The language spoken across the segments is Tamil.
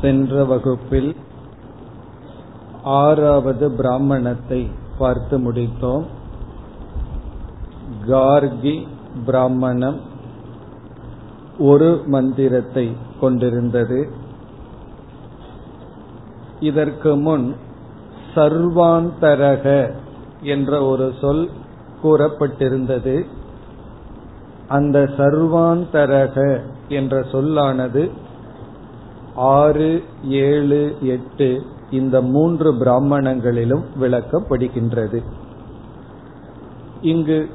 சென்ற வகுப்பில் ஆறாவது பிராமணத்தை பார்த்து முடித்தோம். கார்கி பிராமணம் ஒரு மந்திரத்தை கொண்டிருந்தது. இதற்கு முன் சர்வாந்தரக என்ற ஒரு சொல் கூறப்பட்டிருந்தது. அந்த சர்வாந்தரக என்ற சொல்லானது ஆறு ஏழு எட்டு இந்த மூன்று பிராமணங்களிலும் விளக்கப்படுகின்றது. இங்கு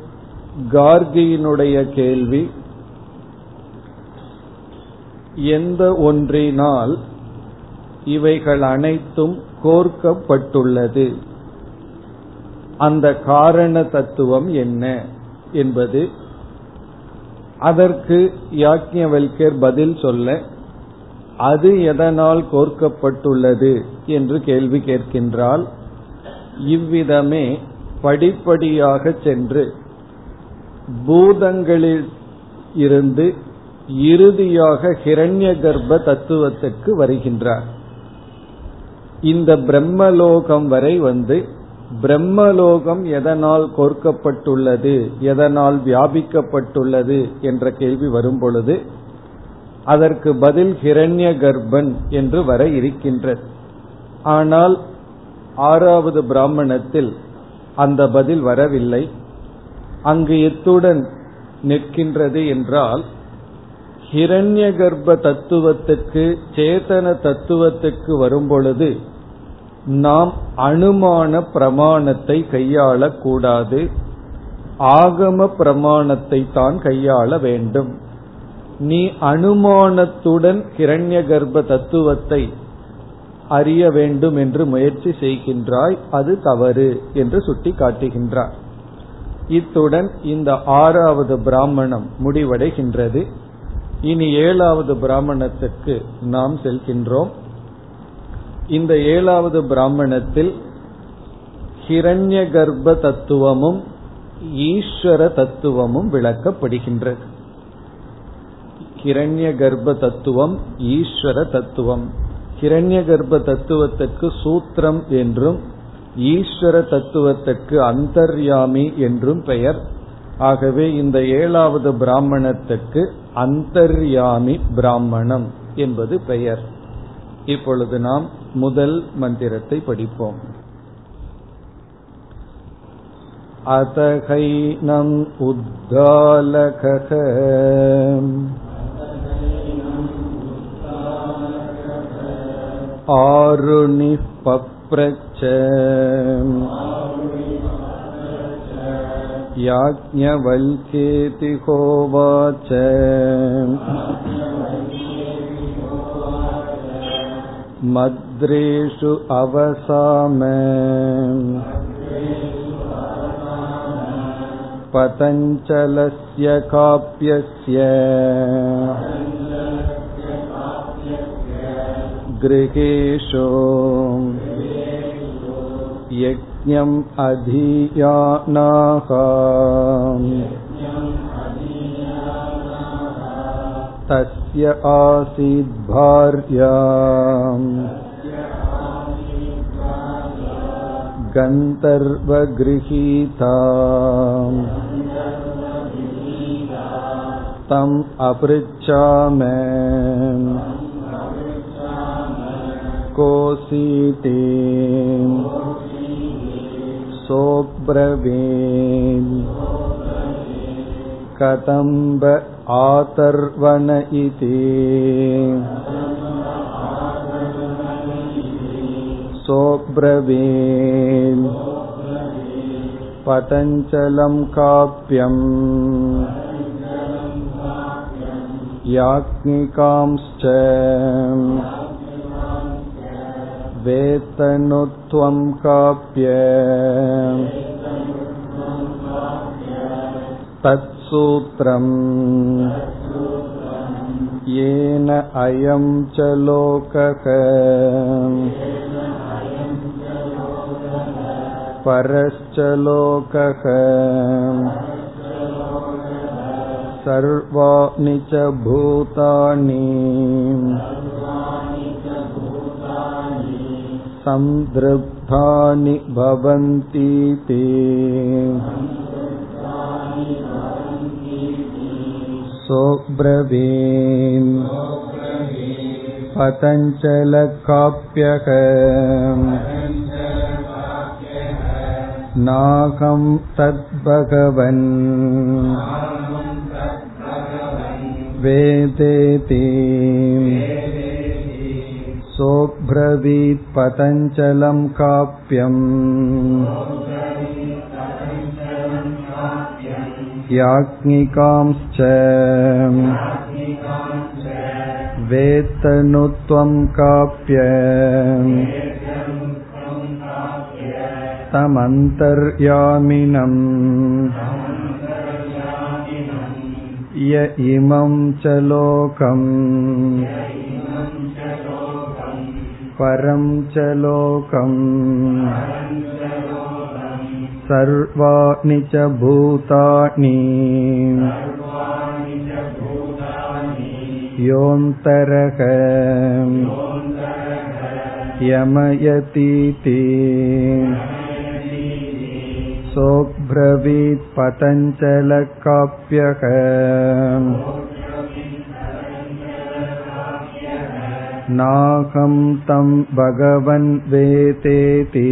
கார்கியினுடைய கேள்வி எந்த ஒன்றினால் இவைகள் அனைத்தும் கோர்க்கப்பட்டுள்ளது? அந்த காரண தத்துவம் என்ன என்பது அதற்கு யாக்ஞவல்யர் பதில் சொல்ல அது எதனால் கோர்க்கப்பட்டுள்ளது என்று கேள்வி கேட்கின்றால் இவ்விதமே படிப்படியாக சென்று பூதங்களில் இருந்து இறுதியாக ஹிரண்ய கர்ப்ப தத்துவத்துக்கு வருகின்றார். இந்த பிரம்மலோகம் வரை வந்து பிரம்மலோகம் எதனால் கோர்க்கப்பட்டுள்ளது எதனால் வியாபிக்கப்பட்டுள்ளது என்ற கேள்வி வரும் பொழுது அதற்கு பதில் ஹிரண்ய கர்ப்பன் என்று வர இருக்கின்றது ஆனால் ஆறாவது பிராமணத்தில் அந்த பதில் வரவில்லை. அங்கு எத்துடன் நிற்கின்றது என்றால் ஹிரண்ய கர்ப்ப தத்துவத்துக்கு சேதன தத்துவத்துக்கு வரும்பொழுது நாம் அனுமான பிரமாணத்தை கையாளக்கூடாது. ஆகம பிரமாணத்தை தான் கையாள வேண்டும். நீ அனுமானத்துடன் கிரண்ய கர்ப்ப தத்துவத்தை அறிய வேண்டும் என்று முயற்சி செய்கின்றாய் அது தவறு என்று சுட்டி காட்டுகின்றார் இத்துடன் இந்த ஆறாவது பிராமணம் முடிவடைகின்றது. இனி ஏழாவது பிராமணத்துக்கு நாம் செல்கின்றோம். இந்த ஏழாவது பிராமணத்தில் ஹிரண்ய கர்ப்ப தத்துவமும் ஈஸ்வர தத்துவமும் விளக்கப்படுகின்றது. ஹிரண்ய கர்ப்ப தத்துவம் ஈஸ்வர தத்துவம் ஹிரண்ய கர்ப்ப தத்துவத்துக்கு சூத்திரம் என்றும் ஈஸ்வர தத்துவத்துக்கு அந்தர்யாமி என்றும் பெயர் ஆகவே இந்த ஏழாவது பிராமணத்துக்கு அந்தர்யாமி பிராமணம் என்பது பெயர் இப்பொழுது நாம் முதல் மந்திரத்தை படிப்போம் अतहैनम् उद्दालकः आरुणिः पप्रच्छ याज्ञवल्क्येति होवाच मद्रेषु अवसाम पतञ्चलस्य काप्यस्य गृहेषु यज्ञम् अधीयानाः तस्य आसीद्भार्या गन्धर्वगृहीता तम् अपृच्छाम कोऽसीति सोऽब्रवीन् कदम्ब आतर्वण इति सोऽब्रवीन् पतञ्चलं काप्यम् याज्ञिकांश्च वेतनुत्वं काप्य तत्सूत्रम् येन अयं च लोकः परश्च लोकः सर्वाणि च भूतानि सन्दृग्धानि भवन्ति ते सोऽब्रवीन् पतञ्चलकाप्यक नाहं तद्भगवन् वेदेति सोऽब्रवीत् पतञ्चलं काप्यम् याज्ञिकांश्च वेत्तनुत्वं काप्य तमन्तर्यामिनम् य इमं च लोकम् परं च लोकम् सर्वाणि च भूतानि योऽन्तरः यमयतीति सोऽब्रवीत् पतञ्चलकाप्यः नाहं तं भगवन् वेतेति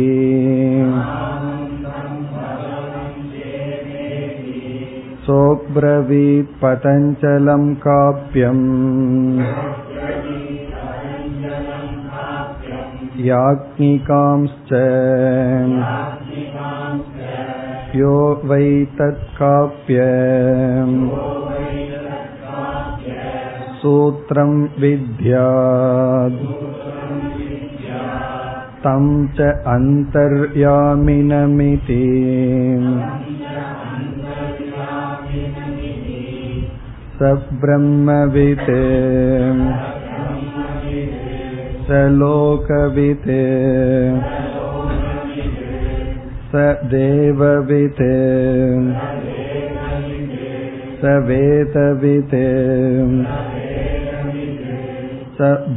सोऽब्रवीत् पतञ्चलं काप्यम् याज्ञिकांश्च यो वै तत्काप्य सूत्रं विद्यात् तं च अन्तर्यामिनमिति स ब्रह्मवित् स लोकवित् स देववित् स वेदवित् स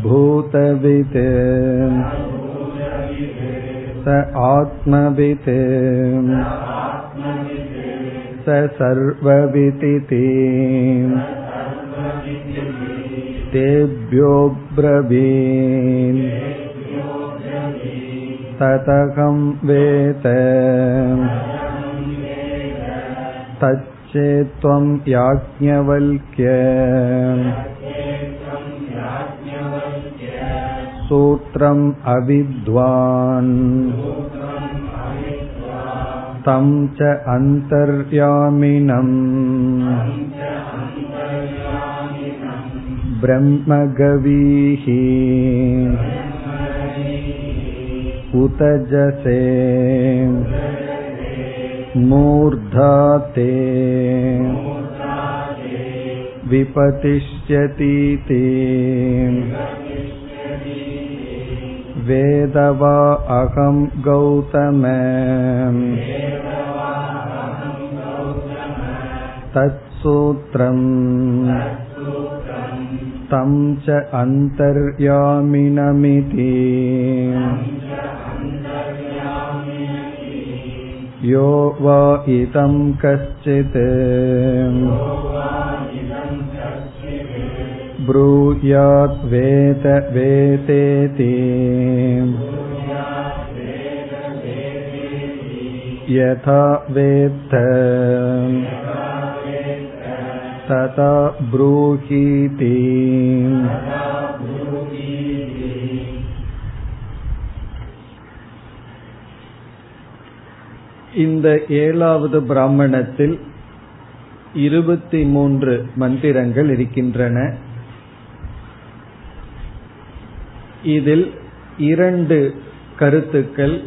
भूतवित् स आत्मवित् स सर्वविदिति तेभ्यो ब्रवीन् ततहं वेत तच्चेत्त्वं याज्ञवल्क्य सूत्रम् अविद्वान् तं च अन्तर्यामिनम् ब्रह्मगवीः उतजसे मूर्धा ते विपतिष्यतीति वेदवा अहं गौतम तत्सूत्रम् तं च अन्तर्यामिनमिति यो वा इदं कश्चित् ब्रूयात् वेद वेदेति यथा वेत्थ तथा ब्रूहीति இந்த ஏழாவது பிராமணத்தில் இருபத்தி மூன்று மந்திரங்கள் இருக்கின்றன இதில் இரண்டு கருத்துக்கள்.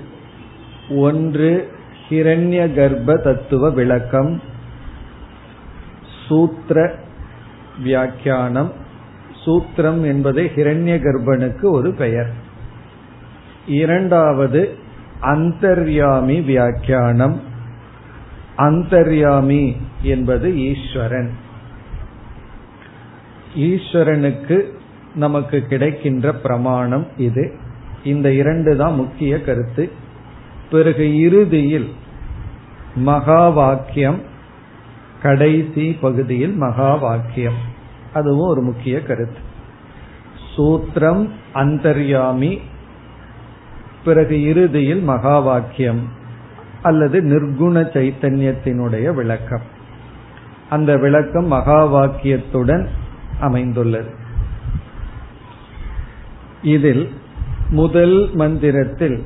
ஒன்று ஹிரண்ய கர்ப்ப தத்துவ விளக்கம். சூத்திர வியாக்கியானம். சூத்திரம் என்பது ஹிரண்ய கர்ப்பனுக்கு ஒரு பெயர். இரண்டாவது அந்தர்யாமி வியாக்கியானம். அந்தர்யாமி என்பது ஈஸ்வரன். ஈஸ்வரனுக்கு நமக்கு கிடைக்கின்ற பிரமாணம் இது. இந்த இரண்டு தான் முக்கிய கருத்து. பிறகு இறுதியில் மகா வாக்கியம் கடைசி பகுதியில் மகா வாக்கியம் அதுவும் ஒரு முக்கிய கருத்து. சூத்திரம் அந்தர்யாமி பிறகு இறுதியில் மகா வாக்கியம் அல்லது நிர்குண சைத்தன்யத்தினுடைய விளக்கம். அந்த விளக்கம் மகா வாக்கியத்துடன் அமைந்துள்ளது. இதில் முதல் மந்திரத்தில்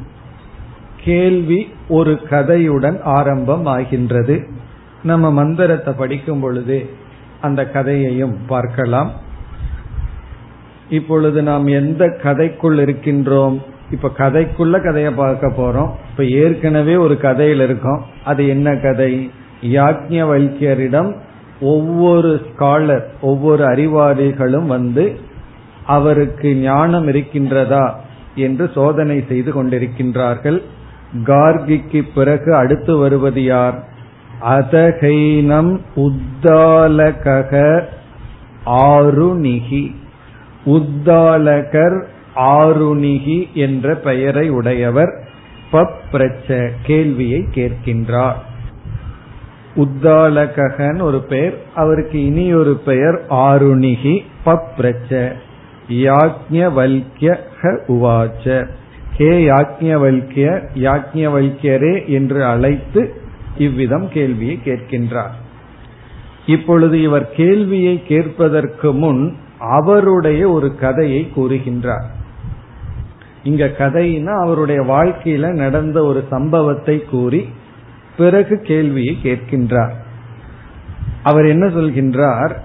கேள்வி ஒரு கதையுடன் ஆரம்பம் ஆகின்றது நம்ம மந்திரத்தை படிக்கும் பொழுது அந்த கதையையும் பார்க்கலாம். இப்பொழுது நாம் எந்த கதைக்குள் இருக்கின்றோம்? இப்ப கதைக்குள்ள கதையை பார்க்க போறோம். இப்ப ஏற்கனவே ஒரு கதையில் இருக்கோம். அது என்ன கதை? யாக்ஞ வைக்கியரிடம் ஒவ்வொரு ஸ்காலர் ஒவ்வொரு அறிவாளிகளும் வந்து அவருக்கு ஞானம் இருக்கின்றதா என்று சோதனை செய்து கொண்டிருக்கின்றார்கள். கார்கிக்கு பிறகு அடுத்து வருவது யார்? அதகைனம் உத்தாலக ஆருணிகி. உத்தாலகர் ஆருணிகி என்ற பெயரை உடையவர் பப்ரச்ச கேள்வியை கேட்கின்றார். உத்தாலகன் ஒரு பெயர் அவருக்கு இனி ஒரு பெயர் ஆருணிகி பப்ரச்ச. யாக்ஞவல்ய உவாச்ச. ஹே யாக்ஞவல்ய யாக்ஞவல்யரே என்று அழைத்து இவ்விதம் கேள்வியை கேட்கின்றார். இப்பொழுது இவர் கேள்வியை கேட்பதற்கு முன் அவருடைய ஒரு கதையை கூறுகின்றார். இங்க கதைனா அவருடைய வாழ்க்கையில நடந்த ஒரு சம்பவத்தை கூறி பிறகு கேள்வியை கேட்கின்றார். அவர் என்ன சொல்கின்றார்?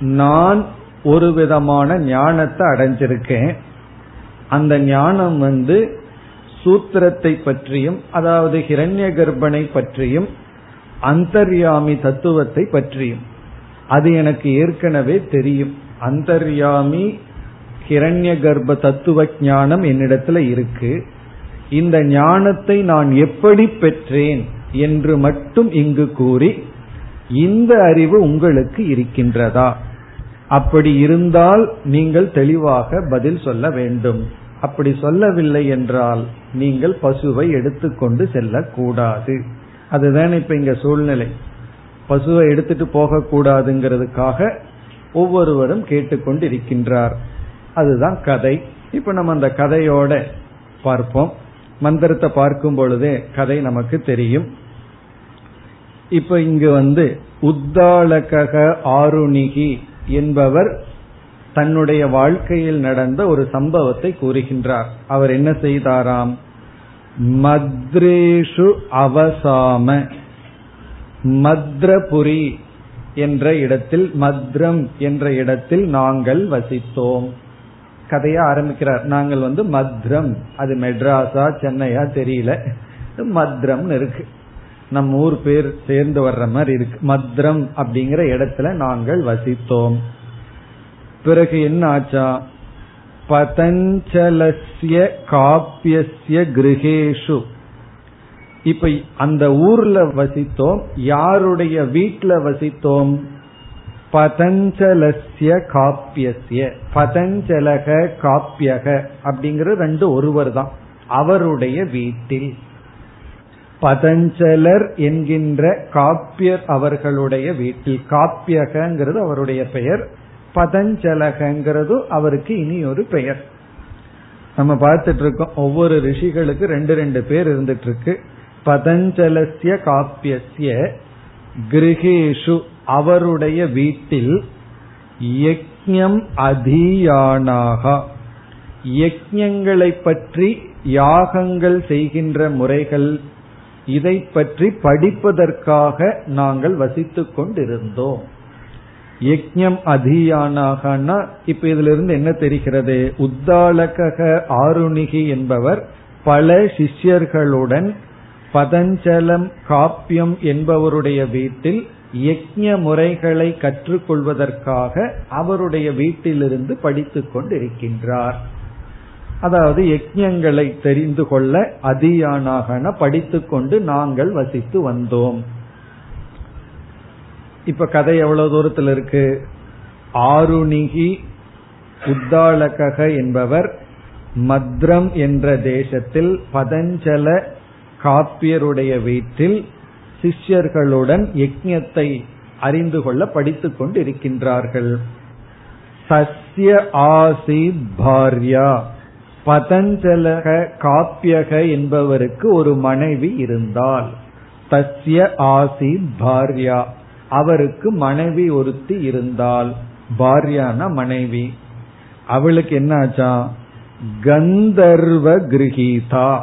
நான் ஒரு விதமான ஞானத்தை அடைஞ்சிருக்கேன். அந்த ஞானம் வந்து சூத்திரத்தை பற்றியும் அதாவது ஹிரண்ய கர்ப்பனை பற்றியும் அந்தர்யாமி தத்துவத்தை பற்றியும். அது எனக்கு ஏற்கனவே தெரியும். அந்தர்யாமி ஹிரண்ய கர்ப்ப தத்துவ ஞானம் என்னிடத்துல இருக்கு. இந்த ஞானத்தை நான் எப்படி பெற்றேன் என்று மட்டும் இங்கு கூறி இந்த அறிவு உங்களுக்கு இருக்கின்றதா? அப்படி இருந்தால் நீங்கள் தெளிவாக பதில் சொல்ல வேண்டும். அப்படி சொல்லவில்லை என்றால் நீங்கள் பசுவை எடுத்துக்கொண்டு செல்லக்கூடாது. அதுதான் இப்ப இங்க சூழ்நிலை. பசுவை எடுத்துட்டு போக கூடாதுங்கிறதுக்காக ஒவ்வொருவரும் கேட்டுக்கொண்டு இருக்கின்றார் அதுதான் கதை. இப்ப நம்ம அந்த கதையோட பார்ப்போம். மந்திரத்தை பார்க்கும் பொழுதே கதை நமக்கு தெரியும். இப்ப இங்கு வந்து உத்தாலக ஆருணிகி என்பவர் தன்னுடைய வாழ்க்கையில் நடந்த ஒரு சம்பவத்தை கூறுகின்றார். அவர் என்ன செய்தாராம்? மத்ரேஷு அவசாம மத்ரபுரி என்ற இடத்தில் மத்ரம் என்ற இடத்தில் நாங்கள் வசித்தோம். கதையா ஆரம்பிக்கிறார். நாங்கள் வந்து மத்ரம் அது மெட்ராஸா சென்னையா தெரியல. மத்ரம் இருக்கு. நம்ம ஊர் பேர் சேர்ந்து வர்ற மாதிரி இருக்கு. மத்ரம் அப்படிங்கிற இடத்துல நாங்கள் வசித்தோம். பிறகு என்ன ஆச்சா? பதஞ்சலசிய காப்பியசிய கிரகேஷு. இப்ப அந்த ஊர்ல வசித்தோம். யாருடைய வீட்டுல வசித்தோம்? பதஞ்சலசிய காப்பியசிய பதஞ்சலக காப்பியக அப்படிங்கிற ரெண்டு ஒருவர் தான். அவருடைய வீட்டில். பதஞ்சலர் என்கின்ற காப்பியர் அவர்களுடைய வீட்டில் காப்பியகங்கிறது அவருடைய பெயர் பதஞ்சலகங்கிறது அவருக்கு இனி ஒரு பெயர். நம்ம பார்த்துட்டு இருக்கோம் ஒவ்வொரு ரிஷிகளுக்கு ரெண்டு ரெண்டு பேர் இருந்துட்டு இருக்கு பதஞ்சலசிய காப்பியசிய கிரகேஷு அவருடைய வீட்டில் யக்ஞம் அதீயானாக. யக்ஞங்களை பற்றி யாகங்கள் செய்கின்ற முறைகள் இதை பற்றி படிப்பதற்காக நாங்கள் வசித்துக் கொண்டிருந்தோம். யக்ஞம் அதியானாகனா இப்ப இதுல இருந்து என்ன தெரிகிறது? உத்தாலக ஆருணிகி என்பவர் பல சிஷ்யர்களுடன் பதஞ்சலம் காப்பியம் என்பவருடைய வீட்டில் யக்ஞ முறைகளை கற்றுக்கொள்வதற்காக அவருடைய வீட்டிலிருந்து படித்துக் கொண்டிருக்கின்றார். அதாவது யஜ்யங்களை தெரிந்து கொள்ள அதியானாகன படித்துக்கொண்டு நாங்கள் வசித்து வந்தோம். இப்ப கதை எவ்வளவு தூரத்தில் இருக்கு? ஆருணிகி உத்தாலக என்பவர் மத்ரம் என்ற தேசத்தில் பதஞ்சல காப்பியருடைய வீட்டில் சிஷ்யர்களுடன் யஜ்யத்தை அறிந்து கொள்ள படித்துக் கொண்டு இருக்கின்றார்கள் சசிய ஆசி பாரியா. பதஞ்சலக காப்பியக என்பவருக்கு ஒரு மனைவி இருந்தால் தஸ்ய ஆசீத் பாரியா அவருக்கு மனைவி ஒருத்தி இருந்தால் பாரியான மனைவி. அவளுக்கு என்ன ஆச்சா கந்தர்வ கிரகீதா.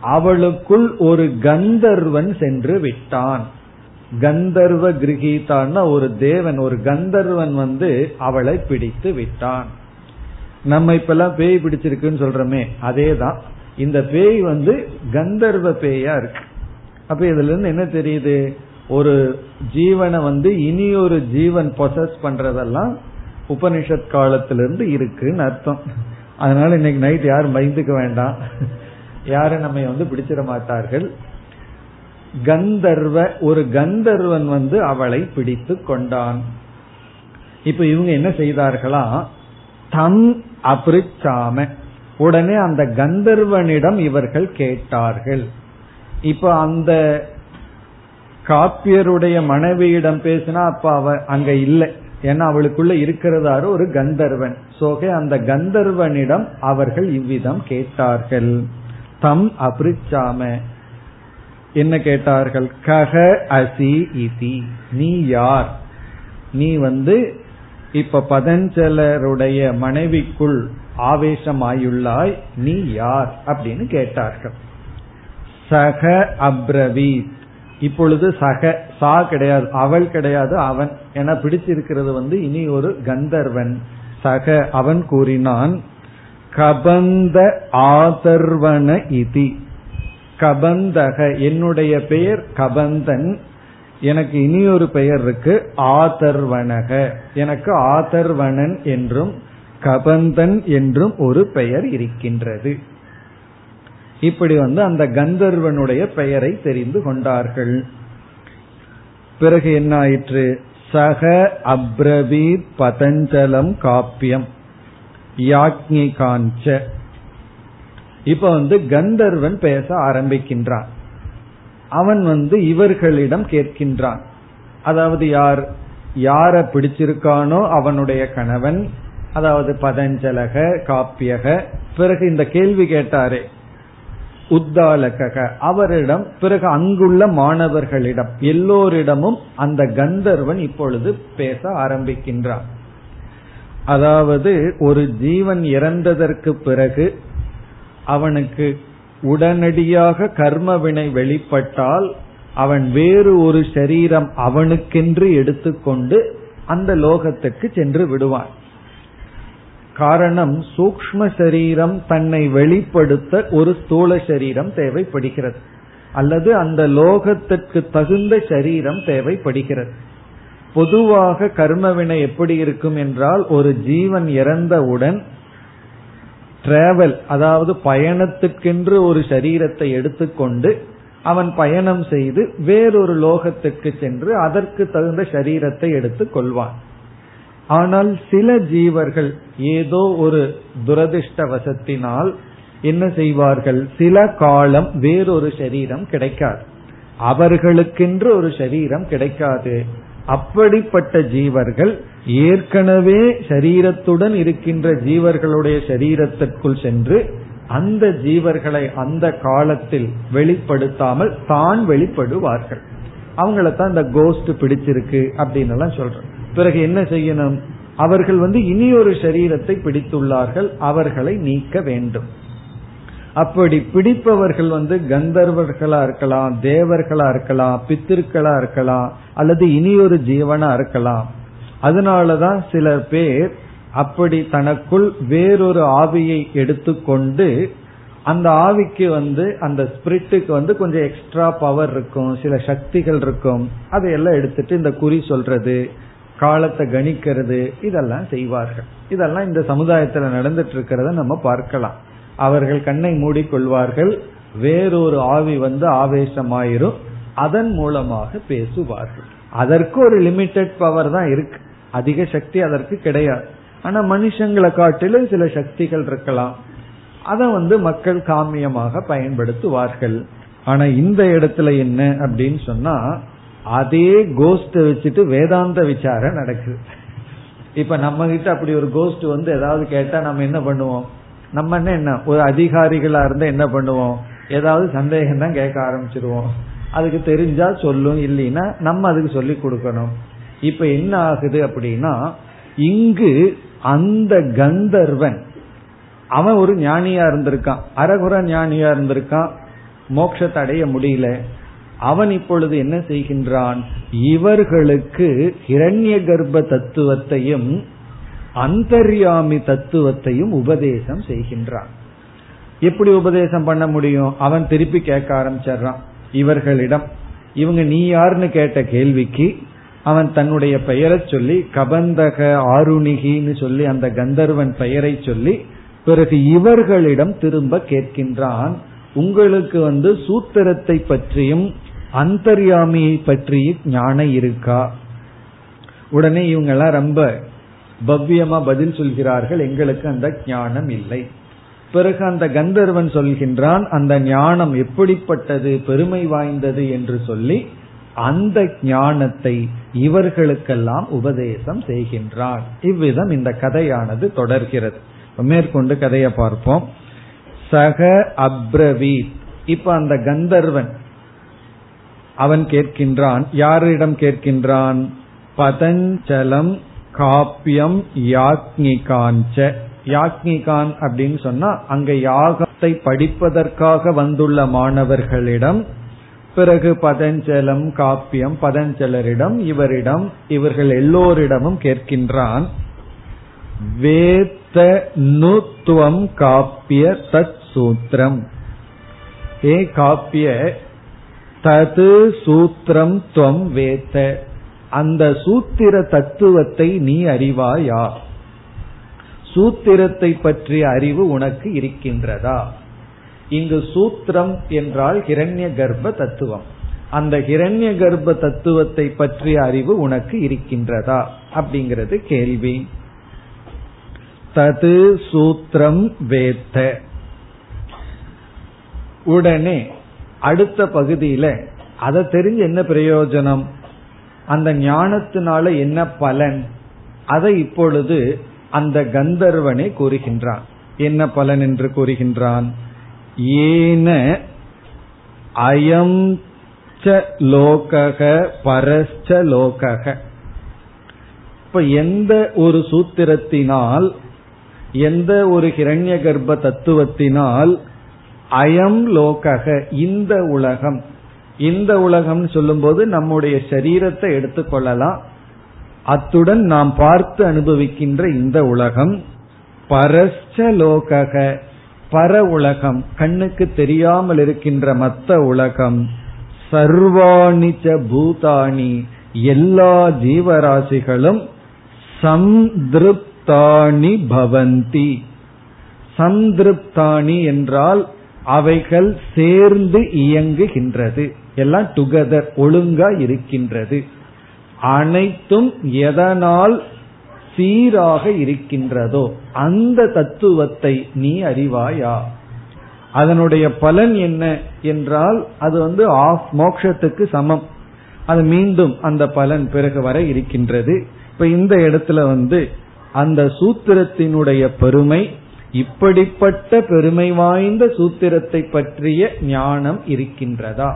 அவளுக்குள் ஒரு கந்தர்வன் சென்று விட்டான். கந்தர்வ கிரகீதான்னா ஒரு தேவன் ஒரு கந்தர்வன் வந்து அவளை பிடித்து விட்டான். நம்ம இப்பெல்லாம் பேய் பிடிச்சிருக்குன்னு சொல்றோமே அதேதான். இந்த பேய் வந்து கந்தர்வ பேயா இருக்கு. அப்ப இதுல இருந்து என்ன தெரியுது? ஒரு ஜீவனை வந்து இனி ஒரு ஜீவன் பொசஸ் பண்றதெல்லாம் உபனிஷத் காலத்திலிருந்து இருக்குன்னு அர்த்தம். அதனால இன்னைக்கு நைட் யாரும் பயந்துக்க வேண்டாம். யாரும் நம்ம வந்து பிடிச்சிட மாட்டார்கள்? கந்தர்வ ஒரு கந்தர்வன் வந்து அவளை பிடித்து கொண்டான். இப்ப இவங்க என்ன செய்தார்களா? தம் அபிருச்சாம. உடனே அந்த கந்தர்வனிடம் இவர்கள் கேட்டார்கள். இப்ப அந்த காப்பியருடைய மனைவியிடம் பேசினா அப்ப அவ அங்க இல்லை. ஏன்னா அவளுக்குள்ள இருக்கிறதாரு ஒரு கந்தர்வன். சோகே அந்த கந்தர்வனிடம் அவர்கள் இவ்விதம் கேட்டார்கள். தம் அபிருச்சாம. என்ன கேட்டார்கள்? கக அசி இதி. நீ யார்? நீ வந்து இப்ப பதஞ்சலருடைய மனைவிக்குள் ஆவேசமாயுள்ளாய் நீ யார்? அப்படின்னு கேட்டார்கள். சக அப்ரவீத். இப்பொழுது சக சா கிடையாது அவள் கிடையாது அவன். என பிடிச்சிருக்கிறது வந்து இனி ஒரு கந்தர்வன். சக அவன் கூறினான் கபந்த ஆதர்வன இதி. கபந்தக என்னுடைய பெயர் கபந்தன். எனக்கு இனி ஒரு பெயர் இருக்கு ஆதர்வனக. எனக்கு ஆதர்வணன் என்றும் கபந்தன் என்றும் ஒரு பெயர் இருக்கின்றது. இப்படி வந்து அந்த கந்தர்வனுடைய பெயரை தெரிந்து கொண்டார்கள். பிறகு என்ன ஆயிற்று சக அப்ரவீத் பதஞ்சலம் காப்பியம். யாக்ஞிகாஞ்ச. இப்ப வந்து கந்தர்வன் பேச ஆரம்பிக்கின்றான். அவன் வந்து இவர்களிடம் கேட்கின்றான். அதாவது யார் யார பிடிச்சிருக்கானோ அவனுடைய கணவன் அதாவது பதஞ்சலக காப்பியக பிறகு இந்த கேள்வி கேட்டாரே உத்தாலக அவரிடம் பிறகு அங்குள்ள மாணவர்களிடம் எல்லோரிடமும் அந்த கந்தர்வன் இப்பொழுது பேச ஆரம்பிக்கின்றான். அதாவது ஒரு ஜீவன் இறந்ததற்கு பிறகு அவனுக்கு உடனடியாக கர்மவினை வெளிப்பட்டால் அவன் வேறு ஒரு சரீரம் அவனுக்கென்று எடுத்துக்கொண்டு அந்த லோகத்துக்கு சென்று விடுவான். காரணம் சூக்ம சரீரம் தன்னை வெளிப்படுத்த ஒரு ஸ்தூல சரீரம் தேவைப்படுகிறது. அல்லது அந்த லோகத்திற்கு தகுந்த சரீரம் தேவைப்படுகிறது. பொதுவாக கர்மவினை எப்படி இருக்கும் என்றால் ஒரு ஜீவன் இறந்தவுடன் டிராவல் அதாவது பயணத்துக்கென்று ஒரு சரீரத்தை எடுத்துக்கொண்டு அவன் பயணம் செய்து வேறொரு லோகத்துக்கு சென்று அதற்கு தகுந்த சரீரத்தை எடுத்துக் கொள்வான். ஆனால் சில ஜீவர்கள் ஏதோ ஒரு துரதிருஷ்டவசத்தினால் என்ன செய்வார்கள்? சில காலம் வேறொரு சரீரம் கிடைக்காது. அவர்களுக்கென்று ஒரு சரீரம் கிடைக்காது. அப்படிப்பட்ட ஜீவர்கள் ஏற்கனவே சரீரத்துடன் இருக்கின்ற ஜீவர்களுடைய சரீரத்திற்குள் சென்று அந்த ஜீவர்களை அந்த காலத்தில் வெளிப்படுத்தாமல் தான் வெளிப்படுவார்கள். அவங்கள தான் இந்த கோஸ்ட் பிடிச்சிருக்கு அப்படின்னு எல்லாம் சொல்றோம் பிறகு என்ன செய்யணும்? அவர்கள் வந்து இனி ஒரு சரீரத்தை பிடித்துள்ளார்கள். அவர்களை நீக்க வேண்டும். அப்படி பிடிப்பவர்கள் வந்து கந்தர்வர்களா இருக்கலாம் தேவர்களா இருக்கலாம் பித்திருக்களா இருக்கலாம் அல்லது இனி ஒரு ஜீவனா இருக்கலாம். அதனாலதான் சில பேர் அப்படி தனக்குள் வேறொரு ஆவியை எடுத்துக்கொண்டு அந்த ஆவிக்கு வந்து அந்த ஸ்பிரிட்டுக்கு வந்து கொஞ்சம் எக்ஸ்ட்ரா பவர் இருக்கும் சில சக்திகள் இருக்கும். அதையெல்லாம் எடுத்துட்டு இந்த குறி சொல்றது காலத்தை கணிக்கிறது இதெல்லாம் செய்வார்கள். இதெல்லாம் இந்த சமுதாயத்துல நடந்துட்டு இருக்கிறத நம்ம பார்க்கலாம். அவர்கள் கண்ணை மூடிக்கொள்வார்கள். வேறொரு ஆவி வந்து ஆவேசமாயிரும். அதன் மூலமாக பேசுவார்கள். அதற்கு ஒரு லிமிட்டெட் பவர் தான் இருக்கு. அதிக சக்தி அதற்கு கிடையாது. ஆனா மனுஷங்களை காட்டிலும் சில சக்திகள் இருக்கலாம். அதை வந்து மக்கள் காமியமாக பயன்படுத்துவார்கள். ஆனா இந்த இடத்துல என்ன அப்படின்னு சொன்னா அதே கோஸ்ட வச்சுட்டு வேதாந்த விசாரம் நடக்குது. இப்ப நம்ம கிட்ட அப்படி ஒரு கோஸ்ட் வந்து ஏதாவது கேட்டா நம்ம என்ன பண்ணுவோம்? நம்ம என்ன? என்ன ஒரு அதிகாரிகளா இருந்தா என்ன பண்ணுவோம்? ஏதாவது சந்தேகம் தான் கேட்க ஆரம்பிச்சிருவோம். அதுக்கு தெரிஞ்சா சொல்லும் இல்லைன்னா நம்ம அதுக்கு சொல்லி கொடுக்கணும். இப்ப என்ன ஆகுது அப்படின்னா இங்கு அந்த கந்தர்வன் அவன் ஒரு ஞானியா இருந்திருக்கான். அரகுர ஞானியா இருந்திருக்கான். மோட்சத்தை அடைய முடியல. அவன் இப்பொழுது என்ன செய்கின்றான்? இவர்களுக்கு இரண்ய கர்ப்ப தத்துவத்தையும் அந்தர்யாமி தத்துவத்தையும் உபதேசம் செய்கின்றான். எப்படி உபதேசம் பண்ண முடியும்? அவன் திருப்பி கேட்க ஆரம்பிச்சிடுறான். இவர்களிடம் இவங்க நீ யாருன்னு கேட்ட கேள்விக்கு அவன் தன்னுடைய பெயரை சொல்லி கபந்தக ஆருணிகின்னு சொல்லி அந்த கந்தர்வன் பெயரை சொல்லி பிறகு இவர்களிடம் திரும்ப கேட்கின்றான். உங்களுக்கு வந்து சூத்திரத்தை பற்றியும் அந்தர்யாமியை பற்றியும் ஞானம் இருக்கா? உடனே இவங்க எல்லாம் ரொம்ப பவ்யமா பதில் சொல்கிறார்கள். எங்களுக்கு அந்த ஞானம் இல்லை. பிறகு அந்த கந்தர்வன் சொல்கின்றான் அந்த ஞானம் எப்படிப்பட்டது பெருமை வாய்ந்தது என்று சொல்லி அந்த ஞானத்தை இவர்களுக்கெல்லாம் உபதேசம் செய்கின்றான். இவ்விதம் இந்த கதையானது தொடர்கிறது. மேற்கொண்டு கதையை பார்ப்போம். சக அப்ரவீத். இப்ப அந்த கந்தர்வன் அவன் கேட்கின்றான் யாரிடம் கேட்கின்றான்? பதஞ்சலம் காப்பியம் யாக்னிகாஞ்ச யாக்ஞிகான் அப்படின்னு சொன்னா அங்க யாகத்தை படிப்பதற்காக வந்துள்ள மாணவர்களிடம் பிறகு பதஞ்சலம் காப்பியம் பதஞ்சலரிடம் இவரிடம் இவர்கள் எல்லோரிடமும் கேட்கின்றான் வேத்த நுத்துவம் காப்பிய தத் சூத்திரம். ஏ காப்பிய தது சூத்திரம் துவம் வேத்த. அந்த சூத்திர தத்துவத்தை நீ அறிவாயா? சூத்திரத்தை பற்றிய அறிவு உனக்கு இருக்கின்றதா? இங்கு சூத்திரம் என்றால் ஹிரண்ய கர்ப்ப தத்துவம். அந்த ஹிரண்ய கர்ப்ப தத்துவத்தை பற்றிய அறிவு உனக்கு இருக்கின்றதா? அப்படிங்கிறது கேள்வி. தது சூத்திரம் வேத்த. உடனே அடுத்த பகுதியில அதை தெரிஞ்சு என்ன பிரயோஜனம்? அந்த ஞானத்தினால என்ன பலன்? அதை இப்பொழுது அந்த கந்தர்வனை கூறுகின்றான். என்ன பலன் என்று கூறுகின்றான்? ஏன அயம் லோகக பரஸ்ச லோகக. இப்ப எந்த ஒரு சூத்திரத்தினால் எந்த ஒரு ஹிரண்ய கர்ப்ப தத்துவத்தினால் அயம் லோகக இந்த உலகம் இந்த உலகம் சொல்லும்போது நம்முடைய சரீரத்தை எடுத்துக்கொள்ளலாம் அத்துடன் நாம் பார்த்து அனுபவிக்கின்ற இந்த உலகம் பரஸ்ச லோகக பர உலகம் கண்ணுக்கு தெரியாமல் இருக்கின்ற மத்த உலகம் சர்வாணிச்ச பூதாணி எல்லா ஜீவராசிகளும் சம்திருப்தாணி பவந்தி. சந்திருப்தாணி என்றால் அவைகள் சேர்ந்து இயங்குகின்றது. எல்லாம் டுகெதர் ஒழுங்கா இருக்கின்றது. அனைத்தும் எதனால் சீராக இருக்கின்றதோ அந்த தத்துவத்தை நீ அறிவாயா? அதனுடைய பலன் என்ன என்றால் அது வந்து ஆஃப் மோக்ஷத்துக்கு சமம். அது மீண்டும் அந்த பலன் பிறகு வர இருக்கின்றது. இப்ப இந்த இடத்துல வந்து அந்த சூத்திரத்தினுடைய பெருமை இப்படிப்பட்ட பெருமை வாய்ந்த சூத்திரத்தை பற்றிய ஞானம் இருக்கின்றதா?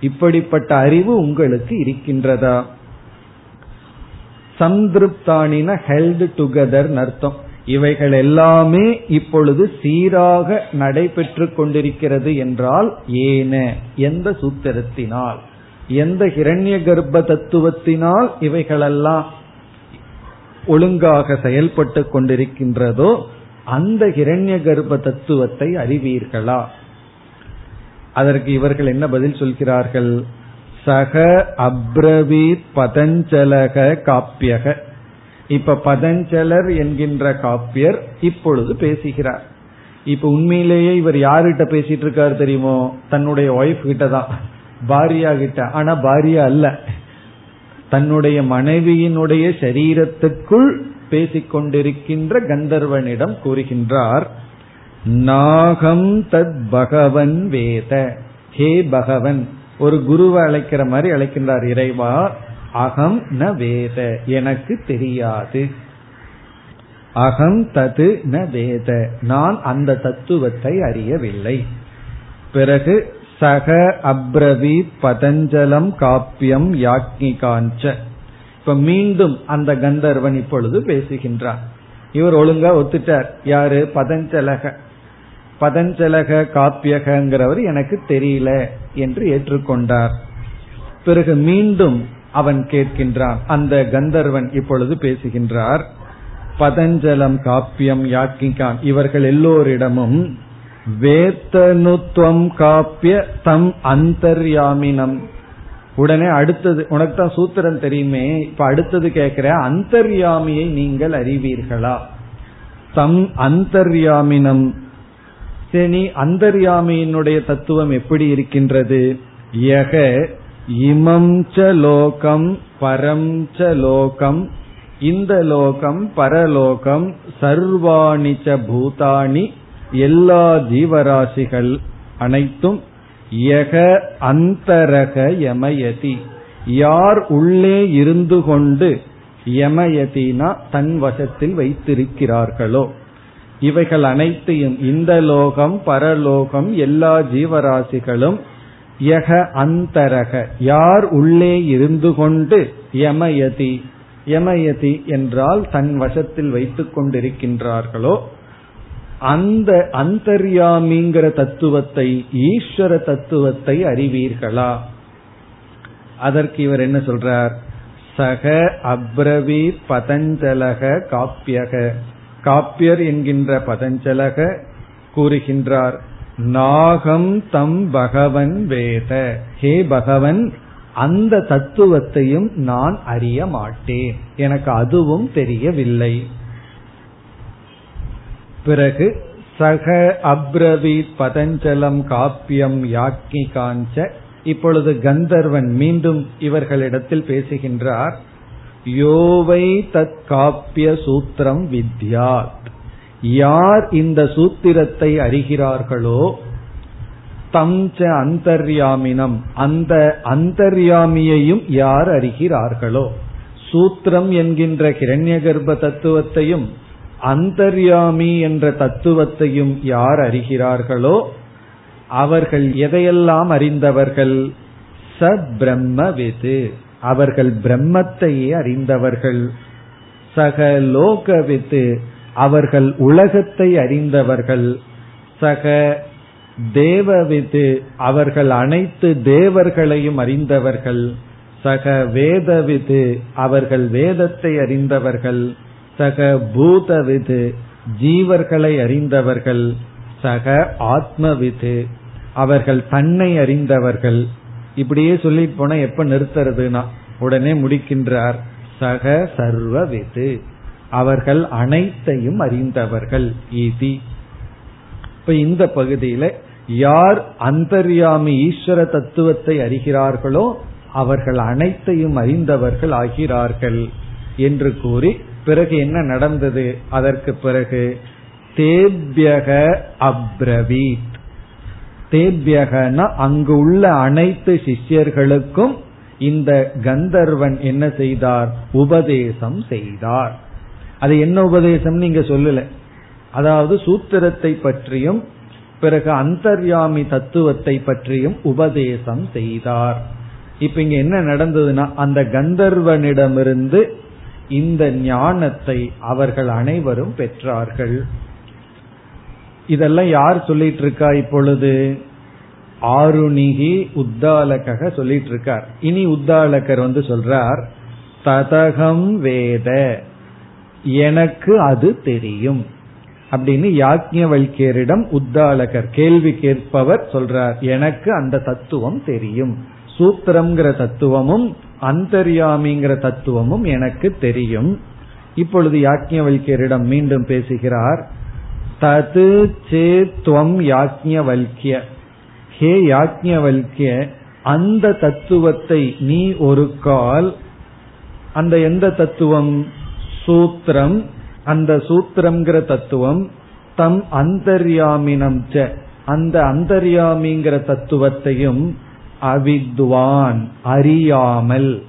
இப்படிப்பட்ட அறிவு உங்களுக்கு இருக்கின்றதா? சந்திருப்தானின ஹெல்டு டுகெதர் அர்த்தம். இவைகள் எல்லாமே இப்பொழுது சீராக நடைபெற்று கொண்டிருக்கிறது என்றால் ஏன? எந்த சூத்திரத்தினால்? எந்த ஹிரண்ய கர்ப்ப தத்துவத்தினால் இவைகளெல்லாம் ஒழுங்காக செயல்பட்டு கொண்டிருக்கின்றதோ அந்த ஹிரண்ய கர்ப்ப தத்துவத்தை அறிவீர்களா? அதற்கு இவர்கள் என்ன பதில் சொல்கிறார்கள்? சக அப்ரவீத் பதஞ்சலக காப்பியக. இப்ப பதஞ்சலர் என்கின்ற காப்பியர் இப்பொழுது பேசுகிறார். இப்ப உண்மையிலேயே இவர் யாருகிட்ட பேசிட்டு இருக்காரு தெரியுமோ? தன்னுடைய ஒய்ஃப் கிட்ட தான் பாரியா கிட்ட. ஆனா பாரியா அல்ல. தன்னுடைய மனைவியினுடைய சரீரத்துக்குள் பேசிக்கொண்டிருக்கின்ற கந்தர்வனிடம் கூறுகின்றார் நாகம் தத் பகவன் வேத. ஹே பகவன். ஒரு குருவை அழைக்கிற மாதிரி அழைக்கின்றார் இறைவா. அகம் ந வேத. எனக்கு தெரியாது. அகம் தது ந வேத. நான் அந்த தத்துவத்தை அறியவில்லை. பிறகு சக அப்ரவி பதஞ்சலம் காப்பியம் யாக்னிகாஞ்ச இப்ப மீண்டும் அந்த கந்தர்வன் இப்பொழுது பேசுகின்றார். இவர் ஒழுங்கா ஒத்துட்டார். யாரு? பதஞ்சலக. பதஞ்சலக காப்பியகங்கிறவர் எனக்கு தெரியல என்று ஏற்றுக்கொண்டார். பிறகு மீண்டும் அவன் கேட்கின்றான். அந்த கந்தர்வன் இப்பொழுது பேசுகின்றார். பதஞ்சலம் காப்பியம் யாக்கிகான். இவர்கள் எல்லோரிடமும் வேத்தனுத்துவம் காப்பிய தம் அந்தர்யாமினம். உடனே அடுத்தது உனக்கு தான் சூத்திரம் தெரியுமே இப்ப அடுத்தது கேட்கிற அந்தர்யாமியை நீங்கள் அறிவீர்களா? தம் அந்தர்யாமினம் சரி அந்தர்யாமியினுடைய தத்துவம் எப்படி இருக்கின்றது? யக இமம் ச லோகம் பரம் ச லோகம் இந்த லோகம் பரலோகம் சர்வாணிச்ச பூதானி பூதாணி எல்லா ஜீவராசிகள் அனைத்தும் யக அந்தரக யமயதி. யார் உள்ளே இருந்து கொண்டு யமயதினா தன் வசத்தில் வைத்திருக்கிறார்களோ? இவைகள் அனைத்தையும் இந்த லோகம் பரலோகம் எல்லா ஜீவராசிகளும் யக அந்தரக. யார் உள்ளே இருந்து கொண்டு யமயதி யமயதி என்றால் தன் வசத்தில் வைத்துக் கொண்டிருக்கின்றார்களோ அந்த அந்தர்யாமிங்கிற தத்துவத்தை ஈஸ்வர தத்துவத்தை அறிவீர்களா? அதற்கு இவர் என்ன சொல்றார்? சக அப்ரவி பதஞ்சலக காப்பியக. காப்பியர் என்கின்ற பதஞ்சலக கூறுகின்றார் நாகம் தம் பகவன் வேத. ஹே பகவன் அந்த தத்துவத்தையும் நான் அறிய மாட்டேன். எனக்கு அதுவும் தெரியவில்லை. பிறகு சக அப்ரவீத் பதஞ்சலம் காப்பியம் யாக்கி காஞ்ச இப்பொழுது கந்தர்வன் மீண்டும் இவர்களிடத்தில் பேசுகின்றார் யோவை தத் காப்பிய சூத்திரம் வித்யாத். யார் இந்த சூத்திரத்தை அறிகிறார்களோ தம்ச அந்தர்யாமினம் அந்த அந்தர்யாமியையும் யார் அறிகிறார்களோ. சூத்திரம் என்கின்ற கிரண்ய கர்ப்ப தத்துவத்தையும் அந்தர்யாமி என்ற தத்துவத்தையும் யார் அறிகிறார்களோ அவர்கள் எதையெல்லாம் அறிந்தவர்கள்? ச பிரம்மவிது அவர்கள் பிரம்மத்தையே அறிந்தவர்கள். சக லோகவித்து அவர்கள் உலகத்தை அறிந்தவர்கள். சக தேவவித்து அவர்கள் அனைத்து தேவர்களையும் அறிந்தவர்கள். சக வேதவிது அவர்கள் வேதத்தை அறிந்தவர்கள். சக பூதவிது ஜீவர்களை அறிந்தவர்கள். சக ஆத்மவிது அவர்கள் தன்னை அறிந்தவர்கள். இப்படியே சொல்லிட்டு போனா எப்ப நிறுத்துறதுனா உடனே முடிக்கின்றார். சக சர்வவிது அவர்கள் அனைத்தையும் அறிந்தவர்கள். ஈதி. இப்ப இந்த பகுதியில யார் அந்தர்யாமி ஈஸ்வர தத்துவத்தை அறிகிறார்களோ அவர்கள் அனைத்தையும் அறிந்தவர்கள் ஆகிறார்கள் என்று கூறி பிறகு என்ன நடந்தது? அதற்கு பிறகு தேபியக அப்ரவீத். தேபியகன அங்கு உள்ள அனைத்து சிஷ்யர்களுக்கும் இந்த கந்தர்வன் என்ன செய்தார்? உபதேசம் செய்தார். அது என்ன உபதேசம் நீங்க சொல்லல. அதாவது சூத்திரத்தை பற்றியும் பிறகு அந்தர்யாமி தத்துவத்தை பற்றியும் உபதேசம் செய்தார். இப்ப இங்க என்ன நடந்ததுன்னா அந்த கந்தர்வனிடமிருந்து இந்த ஞானத்தை அவர்கள் அனைவரும் பெற்றார்கள். இதெல்லாம் யார் சொல்லிட்டு இருக்கா இப்பொழுது? ஆருணிகி உத்தாலக சொல்லிட்டு இருக்கார் இனி உத்தாலகர் வந்து சொல்றார் ததகம் வேத எனக்கு அது தெரியும். அப்படின்னு யாக்ஞவல்யரிடம் உத்தாலகர் கேள்வி கேட்பவர் சொல்றார் எனக்கு அந்த தத்துவம் தெரியும். சூத்திரம்ங்கிற தத்துவமும் அந்தர்யாமிங்கிற தத்துவமும் எனக்கு தெரியும். இப்பொழுது யாக்ஞவல்யரிடம் மீண்டும் பேசுகிறார் தது சே துவம் யாக்ஞவல்கிய ஹே யாக்ஞவல்கிய அந்த தத்துவத்தை நீ ஒரு கால் அந்த எந்த தத்துவம்? சூத்திரம். அந்த சூத்திரம்ங்கிற தத்துவம் தம் அந்தர்யாமினம் ச. அந்த அந்தர்யாமிங்கிற தத்துவத்தையும் அவித்வான் அறியாமல்.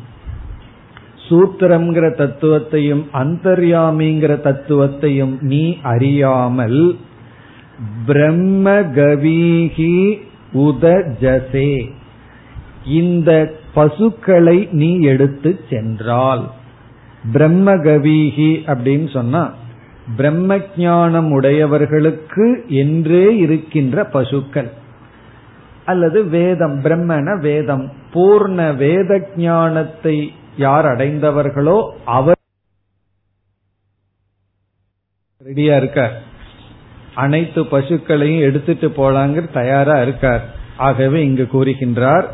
சூத்திரம்ங்கிற தத்துவத்தையும் அந்தர்யாமிங்கிற தத்துவத்தையும் நீ அறியாமல் பிரம்ம கவீகி உதஜசே. இந்த பசுக்களை நீ எடுத்து சென்றால். பிரம்மகவீகி அப்படின்னு சொன்னா பிரம்ம ஞானம் உடையவர்களுக்கு என்றே இருக்கின்ற பசுக்கள். அல்லது வேதம் பிரம்மன வேதம் பூர்ண வேத ஞானத்தை யார் அடைந்தவர்களோ அவர் ரெடியா இருக்கார். அனைத்து பசுக்களையும் எடுத்துட்டு போலாங்கிற தயாரா இருக்கார். ஆகவே இங்கு கூறுகின்றார்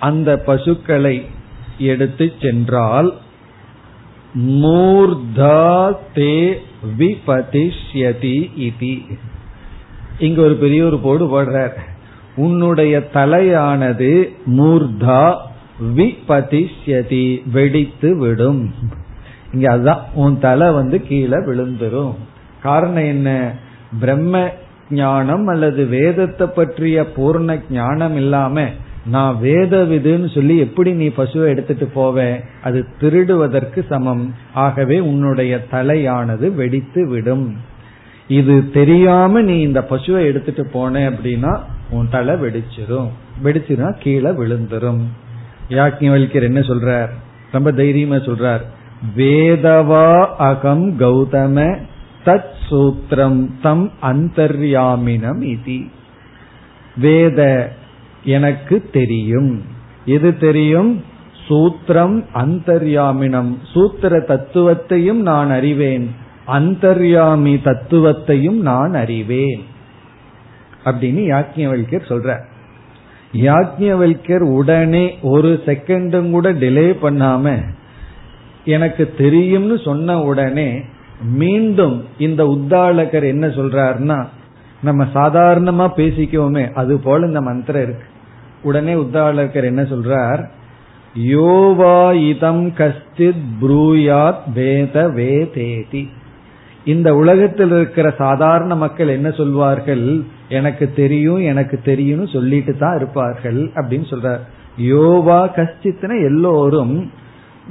அந்த பசுக்களை எடுத்து சென்றால் மூர்தா தே விபதிஷ்யதி இதி. இங்க ஒரு பெரிய ஒரு போடு போடுறார். உன்னுடைய தலையானது மூர்தா விபதிஷ்யதி வெடித்து விடும். இங்க அதுதான் உன் தலை வந்து கீழே விழுந்துரும். காரணம் என்ன? பிரம்ம ஞானம் அல்லது வேதத்தை பற்றிய பூர்ண ஞானம் இல்லாம நான் வேத விதுன்னு சொல்லி எப்படி நீ பசுவை எடுத்துட்டு போவ? அது திருடுவதற்கு சமம். ஆகவே உன்னுடைய தலையானது வெடித்து விடும். இது தெரியாம நீ இந்த பசுவை எடுத்துட்டு போன அப்படின்னா உன் தலை வெடிச்சிரும். வெடிச்சிருந்தா கீழே விழுந்துரும். யாக்ஞவல்யர் என்ன சொல்றார்? ரொம்ப தைரியமா சொல்றார். வேதவா அகம் கௌதம தத் சூத்திரம் தம் அந்தர்யாமினம் இதி. வேத எனக்கு தெரியும். எது தெரியும்? சூத்திரம் அந்தர்யாமினம். சூத்திர தத்துவத்தையும் நான் அறிவேன். அந்தர்யாமி தத்துவத்தையும் நான் அறிவேன். அப்படின்னு யாக்கியவல்யர் சொல்ற யாக்ஞவல்யர் உடனே ஒரு செகண்டும் கூட டிலே பண்ணாம எனக்கு தெரியும்னு சொன்ன உடனே மீண்டும் இந்த உத்தாளகர் என்ன சொல்றாருன்னா நம்ம சாதாரணமா பேசிக்கோமே அது போல இந்த மந்திரம் இருக்கு. உடனே உத்தாளகர் என்ன சொல்றார்? யோவா இதம் கஸ்தித் ப்ரூயாத் வேத வேதேதி. இந்த உலகத்தில் இருக்கிற சாதாரண மக்கள் என்ன சொல்வார்கள்? எனக்கு தெரியும் எனக்கு தெரியும்னு சொல்லிட்டு தான் இருப்பார்கள் அப்படின்னு சொல்றார். யோவா கஷ்டித்ன எல்லோரும்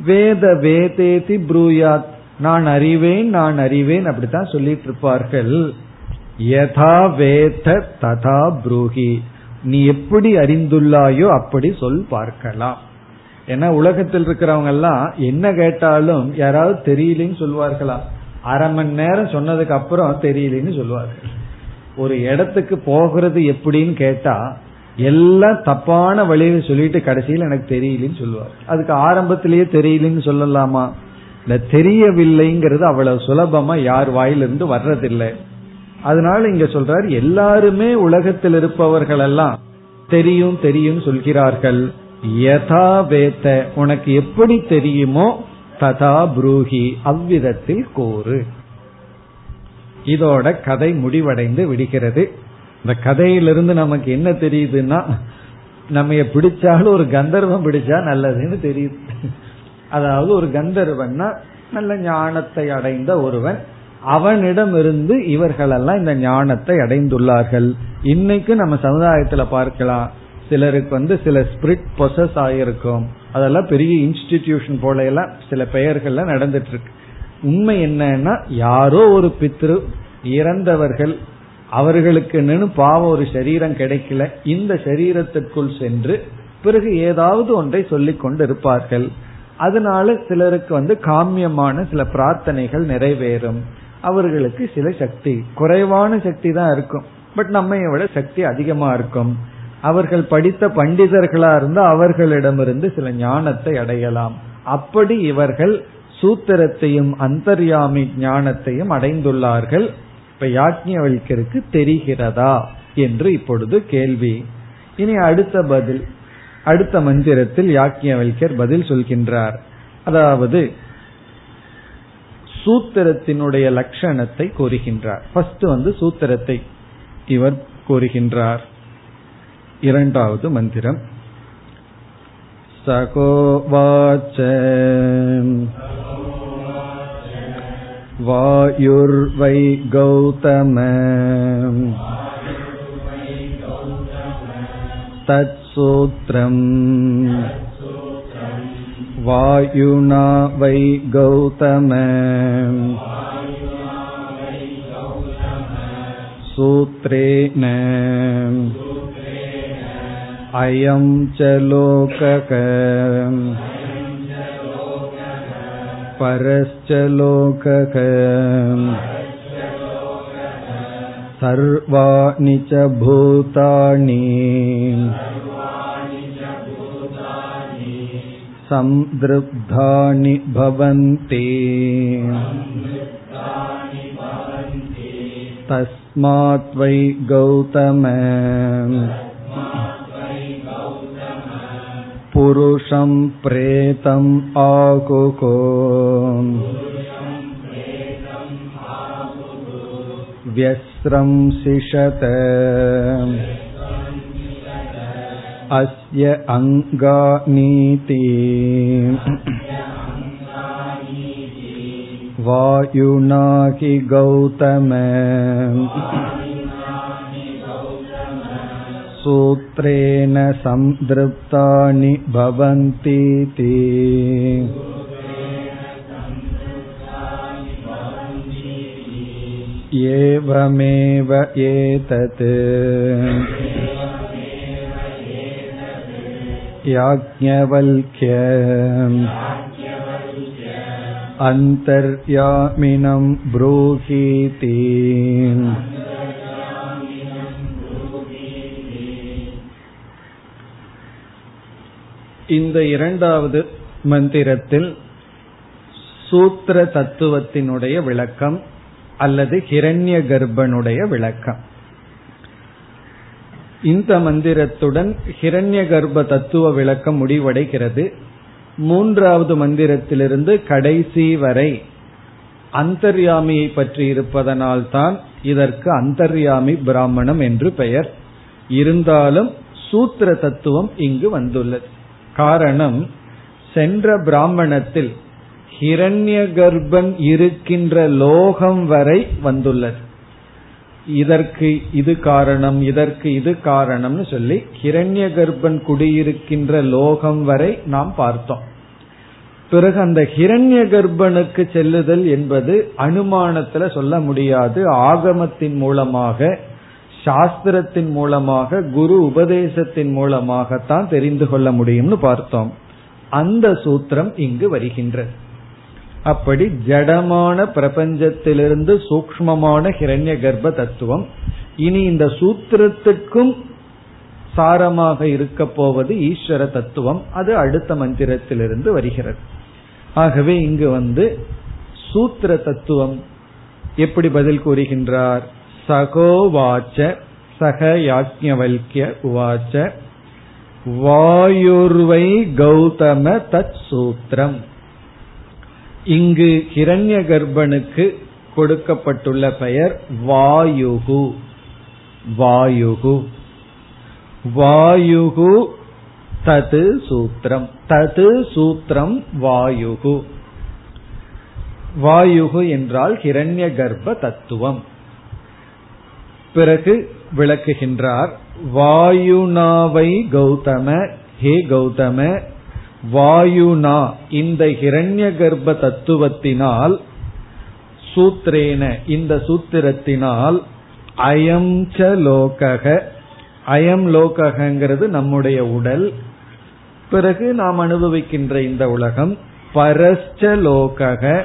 வேத வேதேதி ப்ரூயாத் நான் அறிவேன் நான் அறிவேன் அப்படித்தான் சொல்லிட்டு இருப்பார்கள். யதா வேத ததா ப்ரூஹி நீ எப்படி அறிந்துள்ளாயோ அப்படி சொல் பார்க்கலாம். ஏன்னா உலகத்தில் இருக்கிறவங்க எல்லாம் என்ன கேட்டாலும் யாராவது தெரியலன்னு சொல்வார்களா? அரை மணி நேரம் சொன்னதுக்கு அப்புறம் தெரியலன்னு சொல்லுவார்கள் ஒரு இடத்துக்கு போகிறது எப்படின்னு கேட்டா எல்லாம் தப்பான வழியில சொல்லிட்டு கடைசியில் எனக்கு தெரியலன்னு சொல்லுவார். அதுக்கு ஆரம்பத்திலேயே தெரியலன்னு சொல்லலாமா? இந்த தெரியவில்லைங்கிறது அவ்வளவு சுலபமா யார் வாயிலிருந்து வர்றதில்லை. அதனால இங்க சொல்றார் எல்லாருமே உலகத்தில் இருப்பவர்கள் எல்லாம் தெரியும் தெரியும் சொல்கிறார்கள். யதாவேத்த உனக்கு எப்படி தெரியுமோ ததா புரூகி அவ்விதத்தில் கூறு இதோட கதை முடிவடைந்து விடுகிறது. இந்த கதையிலிருந்து நமக்கு என்ன தெரியுதுன்னா நம்ம பிடிச்சாலும் ஒரு கந்தர்வம் பிடிச்சா நல்லதுன்னு தெரியுது. அதாவது ஒரு கந்தர்வன்னா நல்ல ஞானத்தை அடைந்த ஒருவன் அவனிடம் இருந்து இவர்களெல்லாம் இந்த ஞானத்தை அடைந்துள்ளார்கள். இன்னைக்கு நம்ம சமுதாயத்துல பார்க்கலாம். சிலருக்கு வந்து சில ஸ்பிரிட் பொசஸ் ஆயிருக்கும். அதெல்லாம் பெரிய இன்ஸ்டிடியூஷன் போல எல்லாம் சில பெயர்கள்லாம் நடந்துட்டு இருக்கு. உண்மை என்னன்னா யாரோ ஒரு பித்ரு இறந்தவர்கள் அவர்களுக்கு நின்று பாவம் ஒரு சரீரம் கிடைக்கல இந்த சரீரத்திற்குள் சென்று பிறகு ஏதாவது ஒன்றை சொல்லிக் கொண்டு இருப்பார்கள் அதனால சிலருக்கு வந்து காமியமான சில பிரார்த்தனைகள் நிறைவேறும். அவர்களுக்கு சில சக்தி குறைவான சக்தி தான் இருக்கும். பட் நம்மை விட சக்தி அதிகமா இருக்கும். அவர்கள் படித்த பண்டிதர்களா இருந்தா அவர்களிடமிருந்து சில ஞானத்தை அடையலாம். அப்படி இவர்கள் சூத்திரத்தையும் அந்தர்யாமி ஞானத்தையும் அடைந்துள்ளார்கள். இப்ப யாக்ஞவல்யருக்கு தெரிகிறதா என்று இப்பொழுது கேள்வி. இனி அடுத்த பதில் அடுத்த மந்திரத்தில் யாக்ஞவல்யர் பதில் சொல்கின்றார். அதாவது சூத்திரத்தினுடைய லட்சணத்தை கூறுகின்றார். ஃபர்ஸ்ட் வந்து சூத்திரத்தை இவர் கூறுகின்றார். இரண்டாவது மந்திரம். सकोवाच वायुर्वै गौतम तत्सूत्रम् वायुना वै गौतम सूत्रेण अयं च लोकक परश्च लोकक सर्वाणि च भूतानि सन्दृग्धानि भवन्ति तस्मात् वै गौतम पुरुषं प्रेतम् आकुको व्यस्रंसिषत अस्य अङ्गानीति वायुना हि गौतम सूत्रेण सन्दृप्तानि भवन्तीति एवमेव एतत् याज्ञवल्क्य अन्तर्यामिनं ब्रूहीति இந்த இரண்டாவது மந்திரத்தில் சூத்திர தத்துவத்தினுடைய விளக்கம் அல்லது ஹிரண்ய கர்ப்பனுடைய விளக்கம். இந்த மந்திரத்துடன் ஹிரண்ய கர்ப்ப தத்துவ விளக்கம் முடிவடைகிறது. மூன்றாவது மந்திரத்திலிருந்து கடைசி வரை அந்தர்யாமியை பற்றி இருப்பதனால்தான் இதற்கு அந்தர்யாமி பிராமணம் என்று பெயர். இருந்தாலும் சூத்திர தத்துவம் இங்கு வந்துள்ளது. காரணம் சென்ற பிராமணத்தில் ஹிரண்ய கர்ப்பன் இருக்கின்ற லோகம் வரை வந்துள்ளது. இதற்கு இது காரணம் இதற்கு இது காரணம்னு சொல்லி ஹிரண்ய கர்ப்பன் குடியிருக்கின்ற லோகம் வரை நாம் பார்த்தோம். பிறகு அந்த ஹிரண்ய கர்ப்பனுக்கு செல்லுதல் என்பது அனுமானத்துல சொல்ல முடியாது. ஆகமத்தின் மூலமாக சாஸ்திரத்தின் மூலமாக குரு உபதேசத்தின் மூலமாகத்தான் தெரிந்து கொள்ள முடியும்னு பார்த்தோம். அந்த சூத்திரம் இங்கு வருகின்றது. அப்படி ஜடமான பிரபஞ்சத்திலிருந்து சூக்மமான ஹிரண்ய கர்ப்ப தத்துவம் இனி இந்த சூத்திரத்துக்கும் சாரமாக இருக்க போவது ஈஸ்வர தத்துவம். அது அடுத்த மந்திரத்திலிருந்து வருகிறது. ஆகவே இங்கு வந்து சூத்திர தத்துவம் எப்படி பதில் கூறுகின்றார்? சகோவாச்ச சக யாஜ்ஞவல்கிய உவாச்ச. வாயுர்வை கௌதம தத் சூத்திரம். இங்கு ஹிரண்ய கர்ப்பனுக்கு கொடுக்கப்பட்டுள்ள பெயர் வாயுகு. வாயுகு. வாயுகு தது சூத்திரம். தது சூத்திரம் வாயுகு. வாயுகு என்றால் ஹிரண்ய கர்ப்ப தத்துவம். பிறகு விளக்குகின்றார் வாயுனாவை கௌதம ஹே கௌதம வாயுனா இந்த ஹிரண்ய கர்ப்ப தத்துவத்தினால் சூத்திரேன இந்த சூத்திரத்தினால் அயம் ச லோகக. அயம் லோகங்கிறது நம்முடைய உடல். பிறகு நாம் அனுபவிக்கின்ற இந்த உலகம் பரஸ்ச லோகக.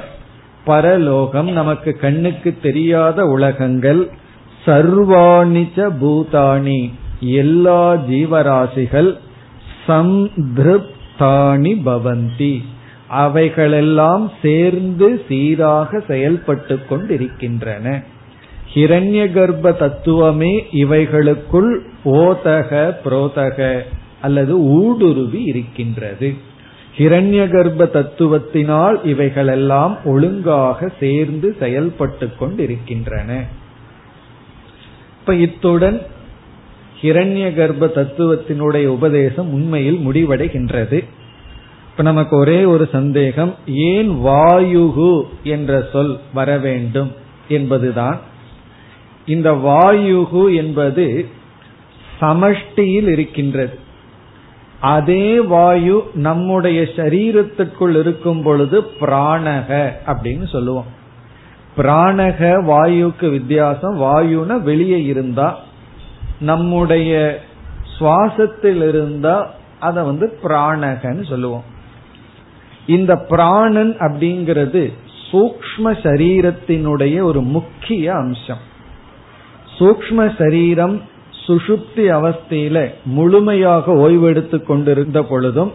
பரலோகம் நமக்கு கண்ணுக்கு தெரியாத உலகங்கள். சர்வாணிச்ச பூதானி எல்லா ஜீவராசிகள் சந்திருப்தானி பவந்தி. அவைகளெல்லாம் சேர்ந்து சீராக செயல்பட்டு கொண்டிருக்கின்றன. ஹிரண்ய கர்ப்ப தத்துவமே இவைகளுக்குள் ஓதக புரோதக அல்லது ஊடுருவி இருக்கின்றது. ஹிரண்ய கர்ப்ப தத்துவத்தினால் இவைகளெல்லாம் ஒழுங்காக சேர்ந்து செயல்பட்டு கொண்டிருக்கின்றன. இப்ப இத்துடன் ஹிரண்ய கர்ப்ப தத்துவத்தினுடைய உபதேசம் உண்மையில் முடிவடைகின்றது. இப்ப நமக்கு ஒரே ஒரு சந்தேகம் ஏன் வாயுகு என்ற சொல் வர வேண்டும் என்பதுதான். இந்த வாயுகு என்பது சமஷ்டியில் இருக்கின்றது. அதே வாயு நம்முடைய சரீரத்திற்குள் இருக்கும் பொழுது பிராணக அப்படின்னு சொல்லுவோம். பிராணக வாயுக்கு வித்தியாசம் வாயுன வெளியே இருந்தா நம்முடைய சுவாசத்தில் இருந்தா அத வந்து பிராணகன்னு சொல்லுவோம். இந்த பிராணன் அப்படிங்கிறது சூக்ம சரீரத்தினுடைய ஒரு முக்கிய அம்சம். சூக்ம சரீரம் சுஷுப்தி அவஸ்தையில முழுமையாக ஓய்வெடுத்து கொண்டிருந்த பொழுதும்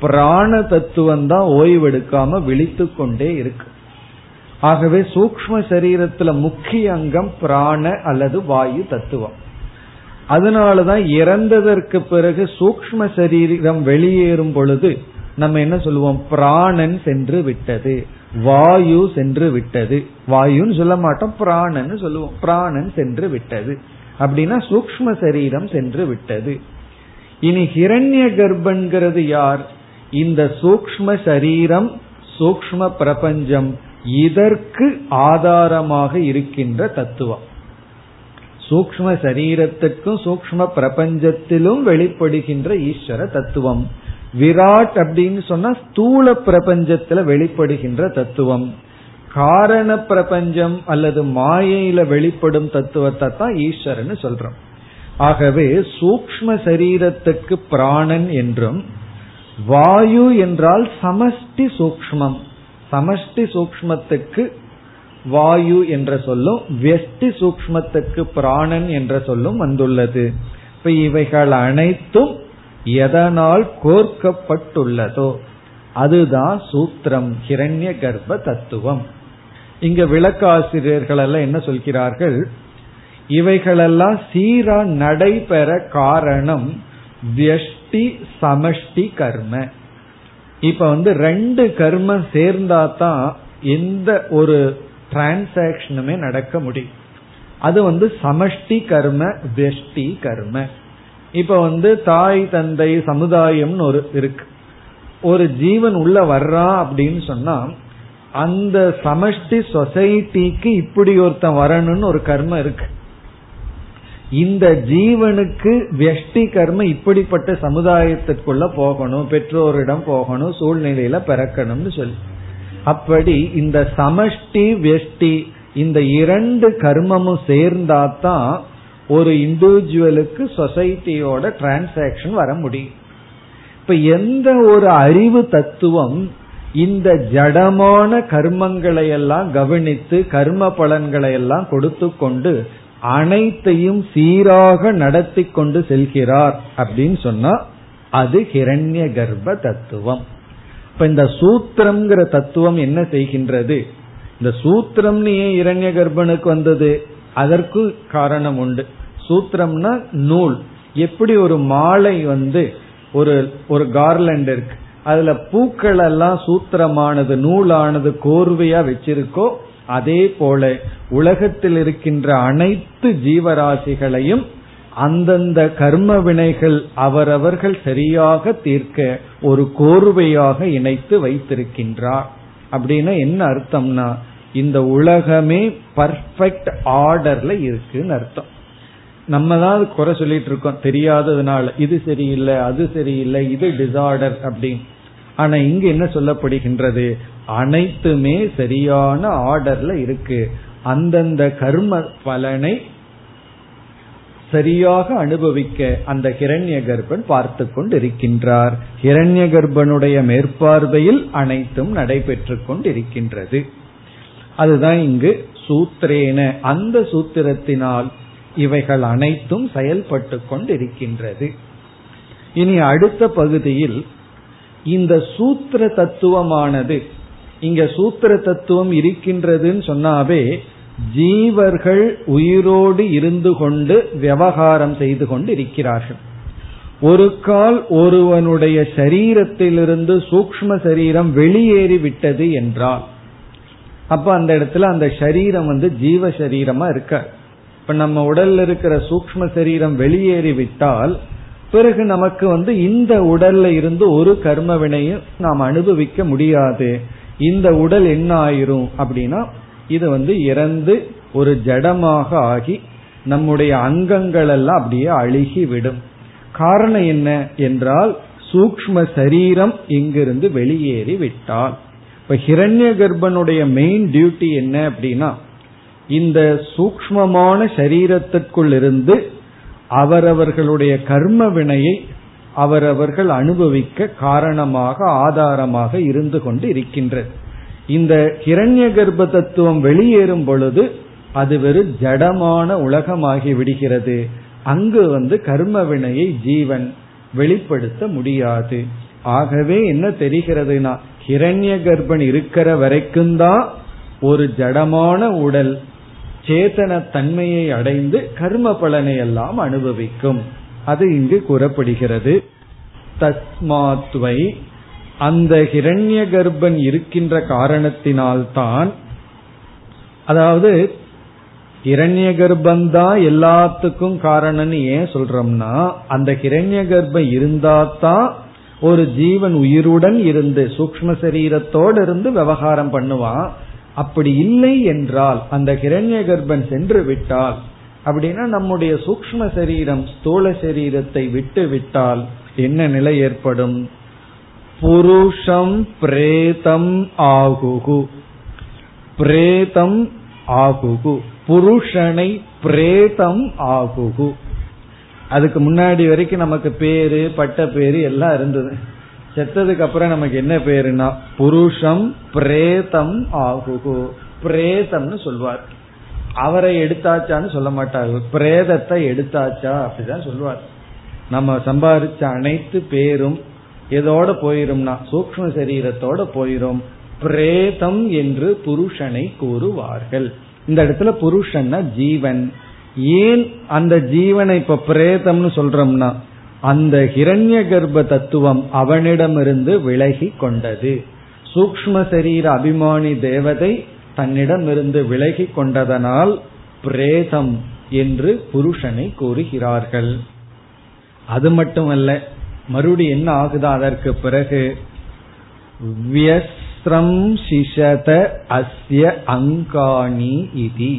பிராண தத்துவம் தான் ஓய்வெடுக்காம விழித்து கொண்டே இருக்கு. ஆகவே சூக்ம சரீரத்துல முக்கிய அங்கம் பிராண அல்லது வாயு தத்துவம். அதனாலதான் இறந்ததற்கு பிறகு சூக்ம சரீரம் வெளியேறும் பொழுது நம்ம என்ன சொல்லுவோம்? பிராணன் சென்று விட்டது. வாயு சென்று விட்டது. வாயுன்னு சொல்ல மாட்டோம் பிராணன் சொல்லுவோம். பிராணன் சென்று விட்டது. அப்படின்னா சூக்ம சரீரம் சென்று விட்டது. இனி ஹிரண்ய கர்ப்பன்கிறது யார்? இந்த சூக்ம சரீரம் சூக்ம பிரபஞ்சம். இதற்கு ஆதாரமாக இருக்கின்ற தத்துவம். சூக்ம சரீரத்துக்கும் சூக்ம பிரபஞ்சத்திலும் வெளிப்படுகின்ற ஈஸ்வர தத்துவம். விராட் அப்படின்னு சொன்னா ஸ்தூல பிரபஞ்சத்துல வெளிப்படுகின்ற தத்துவம். காரண பிரபஞ்சம் அல்லது மாயையில வெளிப்படும் தத்துவத்தை தான் ஈஸ்வரன் சொல்றோம். ஆகவே சூக்ம சரீரத்துக்கு பிராணன் என்றும் வாயு என்றால் சமஷ்டி சூக்மம் சமஷ்டி சூக்மத்துக்கு வாயு என்ற சொல்லும் வெஷ்டி சூக்மத்துக்கு பிராணன் என்ற சொல்லும் வந்துள்ளது. இப்ப இவைகள் அனைத்தும் எதனால் கோர்க்கப்பட்டுள்ளதோ அதுதான் சூத்திரம் ஹிரண்ய கர்ப்ப தத்துவம். இங்க விளக்காசிரியர்கள் எல்லாம் என்ன சொல்கிறார்கள்? இவைகளெல்லாம் சீரா நடைபெற காரணம் வியஷ்டி சமஷ்டி கர்ம. இப்ப வந்து ரெண்டு கர்மம் சேர்ந்தா தான் எந்த ஒரு டிரான்சாக்சனுமே நடக்க முடியும். அது வந்து சமஷ்டி கர்ம வெஷ்டி கர்ம. இப்ப வந்து தாய் தந்தை சமுதாயம்னு ஒரு இருக்கு. ஒரு ஜீவன் உள்ள வர்றான் அப்படின்னு சொன்னா அந்த சமஷ்டி சொசைட்டிக்கு இப்படி ஒருத்தன் வரணும்னு ஒரு கர்மம் இருக்கு. இந்த ஜீவனுக்கு வெஷ்டி கர்ம இப்படிப்பட்ட சமுதாயத்திற்குள்ள போகணும் பெற்றோரிடம் போகணும் சூழ்நிலையில பிறக்கணும்னு சொல்லி. அப்படி இந்த சமஷ்டி வெஷ்டி இந்த இரண்டு கர்மமும் சேர்ந்தாதான் ஒரு இண்டிவிஜுவலுக்கு சொசைட்டியோட டிரான்சாக்சன் வர முடியும். இப்ப எந்த ஒரு அறிவு தத்துவம் இந்த ஜடமான கர்மங்களை எல்லாம் கவனித்து கர்ம பலன்களை எல்லாம் கொடுத்து கொண்டு அனைத்தையும் சீராக நடத்தி கொண்டு செல்கிறார் அப்படின்னு சொன்னா அது ஹிரண்ய கர்ப்ப தத்துவம். இப்ப இந்த சூத்திரம்ங்கிற தத்துவம் என்ன செய்கின்றது? இந்த சூத்திரம்னு ஏன் இரண்ய கர்ப்பனுக்கு வந்தது? அதற்கு காரணம் உண்டு. சூத்திரம்னா நூல். எப்படி ஒரு மாலை வந்து ஒரு ஒரு கார்லண்ட் இருக்கு அதுல பூக்கள் எல்லாம் சூத்திரமானது நூலானது கோர்வையா வச்சிருக்கோ அதே போல உலகத்தில் இருக்கின்ற அனைத்து ஜீவராசிகளையும் அந்தந்த கர்ம வினைகள் அவரவர்கள் சரியாக தீர்க்க ஒரு கோர்வையாக இணைத்து வைத்திருக்கின்றார். அப்படின்னா என்ன அர்த்தம்னா இந்த உலகமே பர்ஃபெக்ட் ஆர்டர்ல இருக்குன்னு அர்த்தம். நம்ம தான் குறை சொல்லிட்டு இருக்கோம். தெரியாததுனால இது சரியில்லை அது சரியில்லை இது டிசார்டர் அப்படின்னு. ஆனா இங்க என்ன சொல்லப்படுகின்றது? அனைத்துமே சரியான ஆர்டர்ல இருக்கு. அந்தந்த கர்ம பலனை சரியாக அனுபவிக்க அந்த ஹிரண்ய கர்ப்பன் பார்த்து கொண்டிருக்கின்றார். ஹிரண்ய கர்ப்பனுடைய மேற்பார்வையில் அனைத்தும் நடைபெற்று கொண்டிருக்கின்றது. அதுதான் இங்கு சூத்திரேன. அந்த சூத்திரத்தினால் இவைகள் அனைத்தும் செயல்பட்டு கொண்டிருக்கின்றது. இனி அடுத்த பகுதியில் இந்த சூத்திர தத்துவமானது இங்க சூத்திர தத்துவம் இருக்கின்றதுன்னு சொன்னாவே ஜீவர்கள் உயிரோடு இருந்து கொண்டு விவகாரம் செய்து கொண்டு இருக்கிறார்கள். ஒரு கால் ஒருவனுடைய சரீரத்திலிருந்து சூக்ம சரீரம் வெளியேறி விட்டது என்றால் அப்ப அந்த இடத்துல அந்த சரீரம் வந்து ஜீவ சரீரமா இருக்க இப்ப நம்ம உடல்ல இருக்கிற சூக்ம சரீரம் வெளியேறி விட்டால் பிறகு நமக்கு வந்து இந்த உடல்ல இருந்து ஒரு கர்ம வினையும் நாம் அனுபவிக்க முடியாது. இந்த உடல் என்ன ஆயிரும் அப்படின்னா இது வந்து இறந்து ஒரு ஜடமாக ஆகி நம்முடைய அங்கங்கள் எல்லாம் அப்படியே அழுகி விடும். காரணம் என்ன என்றால் சூக்ம சரீரம் இங்கிருந்து வெளியேறி விட்டால். இப்ப ஹிரண்ய கர்ப்பனுடைய மெயின் டியூட்டி என்ன அப்படின்னா இந்த சூக்மமான சரீரத்திற்குள் இருந்து அவரவர்களுடைய கர்ம வினையை அவரவர்கள் அனுபவிக்க காரணமாக ஆதாரமாக இருந்து கொண்டு இருக்கின்றது. இந்த ஹிரண்ய கர்ப்ப தத்துவம் வெளியேறும் பொழுது அது வெறும் ஜடமான உலகமாகி விடுகிறது. அங்கு வந்து கர்ம வினையை ஜீவன் வெளிப்படுத்த முடியாது. ஆகவே என்ன தெரிகிறதுனா ஹிரண்ய கர்ப்பன் இருக்கிற வரைக்கும் தான் ஒரு ஜடமான உடல் சேதன தன்மையை அடைந்து கர்ம பலனை எல்லாம் அனுபவிக்கும். அது இங்கு கூறப்படுகிறது. தஸ்மாத்வை அந்த ஹிரண்ய கர்ப்பன் இருக்கின்ற காரணத்தினால்தான் அதாவது இரண்ய கர்ப்பந்தான் எல்லாத்துக்கும் காரணம்னு ஏன் சொல்றோம்னா அந்த கிரண்ய கர்ப்பம் இருந்தாதான் ஒரு ஜீவன் உயிருடன் இருந்து சூக்ம சரீரத்தோடு இருந்து விவகாரம் பண்ணுவான். அப்படி இல்லை என்றால் அந்த கிரண்ய கர்ப்பன் சென்று விட்டால் அப்படின்னா நம்முடைய சூக்ம சரீரம் ஸ்தூல சரீரத்தை விட்டு விட்டால் என்ன நிலை ஏற்படும்? புருஷம் பிரேதம் ஆகுகு. பிரேதம் ஆகுகு. புருஷனை பிரேதம் ஆகுகு. அதுக்கு முன்னாடி வரைக்கும் நமக்கு பேரு பட்ட பேரு எல்லாம் இருந்தது. செத்ததுக்கு அப்புறம் நமக்கு என்ன பேருனா புருஷம் பிரேதம் ஆகுகு. பிரேதம்னு சொல்வார். அவரை எடுத்தாச்சான்னு சொல்ல மாட்டார்கள் பிரேதத்தை எடுத்தாச்சா? அப்படிதான் சொல்லுவார். நம்ம சம்பாதிச்ச அனைத்து பேரும் எதோட போயிரும்னா சூக்ம சரீரத்தோட போயிரும். பிரேதம் என்று புருஷனை கூறுவார்கள். இந்த இடத்துல புருஷன்னா ஜீவன். ஏன் அந்த ஜீவனை இப்ப பிரேதம்னு சொல்றோம்னா அந்த ஹிரண்ய கர்ப்ப தத்துவம் அவனிடமிருந்து விலகி கொண்டது. சூக்ம சரீர அபிமானி தேவதை தன்னிடமிருந்து விலகி கொண்டதனால் பிரேதம் என்று புருஷனை கூறுகிறார்கள். அது மட்டுமல்ல மறுபடி என்ன ஆகுதா அதற்கு பிறகு வியஸ்ரம் சிஷத அஸ்ய அங்காணி இதி.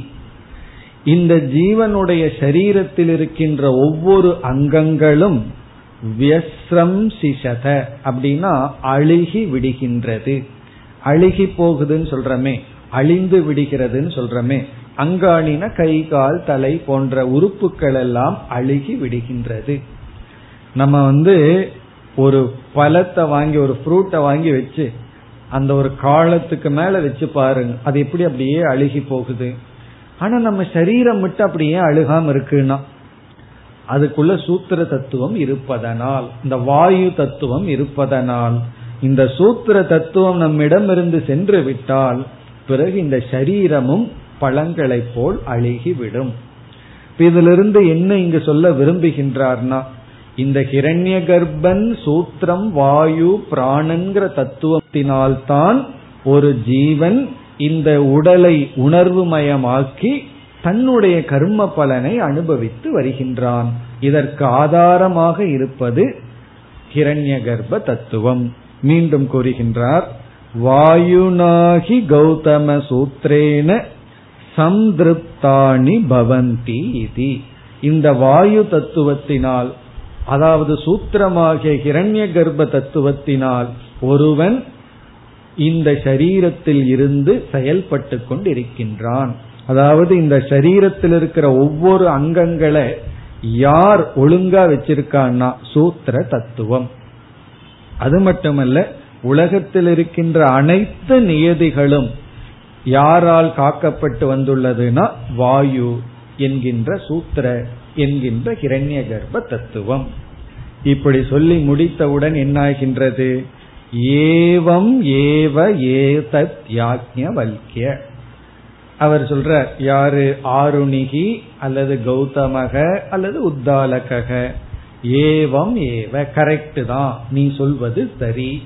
இந்த ஜீவனுடைய சரீரத்தில் இருக்கின்ற ஒவ்வொரு அங்கங்களும் வியஸ்ரம் சிஷத அப்படின்னா அழுகி விடுகின்றது. அழுகி போகுதுன்னு சொல்றமே அழிந்து விடுகிறதுன்னு சொல்றமே. அங்காணின கை கால் தலை போன்ற உறுப்புகள் எல்லாம் அழுகி விடுகின்றது. நம்ம வந்து ஒரு பழத்தை வாங்கி ஒரு ஃப்ரூட்டை வாங்கி வச்சு அந்த ஒரு காலத்துக்கு மேல வச்சு பாருங்க. அது எப்படி அப்படியே அழுகி போகுது. ஆனா நம்ம சரீரம் மட்டும் அப்படியே அழுகாம இருக்குன்னா அதுக்குள்ள சூத்திர தத்துவம் இருப்பதனால் இந்த வாயு தத்துவம் இருப்பதனால் இந்த சூத்திர தத்துவம் நம்மிடம் இருந்து சென்று விட்டால் பிறகு இந்த சரீரமும் பழங்களை போல் அழுகிவிடும். இதிலிருந்து என்ன இங்கு சொல்ல விரும்புகின்றார்னா இந்த ஹிரண்ய கர்ப்பன் சூத்திரம் வாயு பிராணங்கிற தத்துவத்தினால்தான் ஒரு ஜீவன் இந்த உடலை உணர்வுமயமாக்கி தன்னுடைய கர்ம பலனை அனுபவித்து வருகின்றான். இதற்கு ஆதாரமாக இருப்பது ஹிரண்ய கர்ப்ப தத்துவம். மீண்டும் கூறுகின்றார் வாயுனாகி கௌதம சூத்திரேன சம்திருப்தானி பவந்தி இது. இந்த வாயு தத்துவத்தினால் அதாவது சூத்திரமாகிய ஹிரண்ய கர்ப்ப தத்துவத்தினால் ஒருவன் இந்த சரீரத்தில் இருந்து செயல்பட்டு கொண்டிருக்கின்றான். அதாவது இந்த சரீரத்தில் இருக்கிற ஒவ்வொரு அங்கங்களை யார் ஒழுங்கா வச்சிருக்கான்னா சூத்திர தத்துவம். அது மட்டுமல்ல உலகத்தில் இருக்கின்ற அனைத்து நியதிகளும் யாரால் காக்கப்பட்டு வந்துள்ளதுனா வாயு என்கின்ற சூத்திர என்கின்ற ஹிரண்ய கர்ப்ப தத்துவம். இப்படி சொல்லி முடித்தவுடன் என்னாகின்றது? ஏவம் ஏவ ஏதத் யாக்ஞவல்கிய அவர் சொல்ற யாரு ஆருணிகி அல்லது கௌதமக அல்லது உத்தாலக ஏவம் ஏவ கரெக்ட் தான் நீ சொல்வது சரி.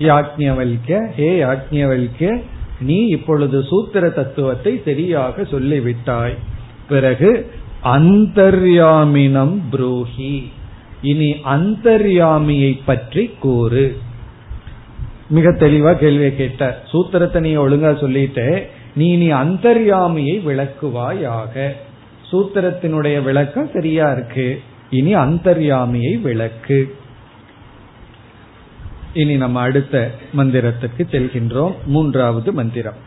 யாக்ஞவல்க ஹே யாக்ஞவல்க நீ இப்பொழுது சூத்திர தத்துவத்தை சரியாக சொல்லிவிட்டாய். பிறகு அந்தர்யாமினம் புரூஹி. இனி அந்தர்யாமியை பற்றி கூறு. மிக தெளிவா கேள்வியை கேட்ட. சூத்திரத்தை நீ ஒழுங்கா சொல்லிட்டு நீ நீ அந்தர்யாமியை விளக்குவாயாக. சூத்திரத்தினுடைய விளக்கம் சரியா இருக்கு. இனி அந்தர்யாமியை விளக்கு. இனி நம்ம அடுத்த மந்திரத்துக்கு செல்கின்றோம் மூன்றாவது மந்திரம்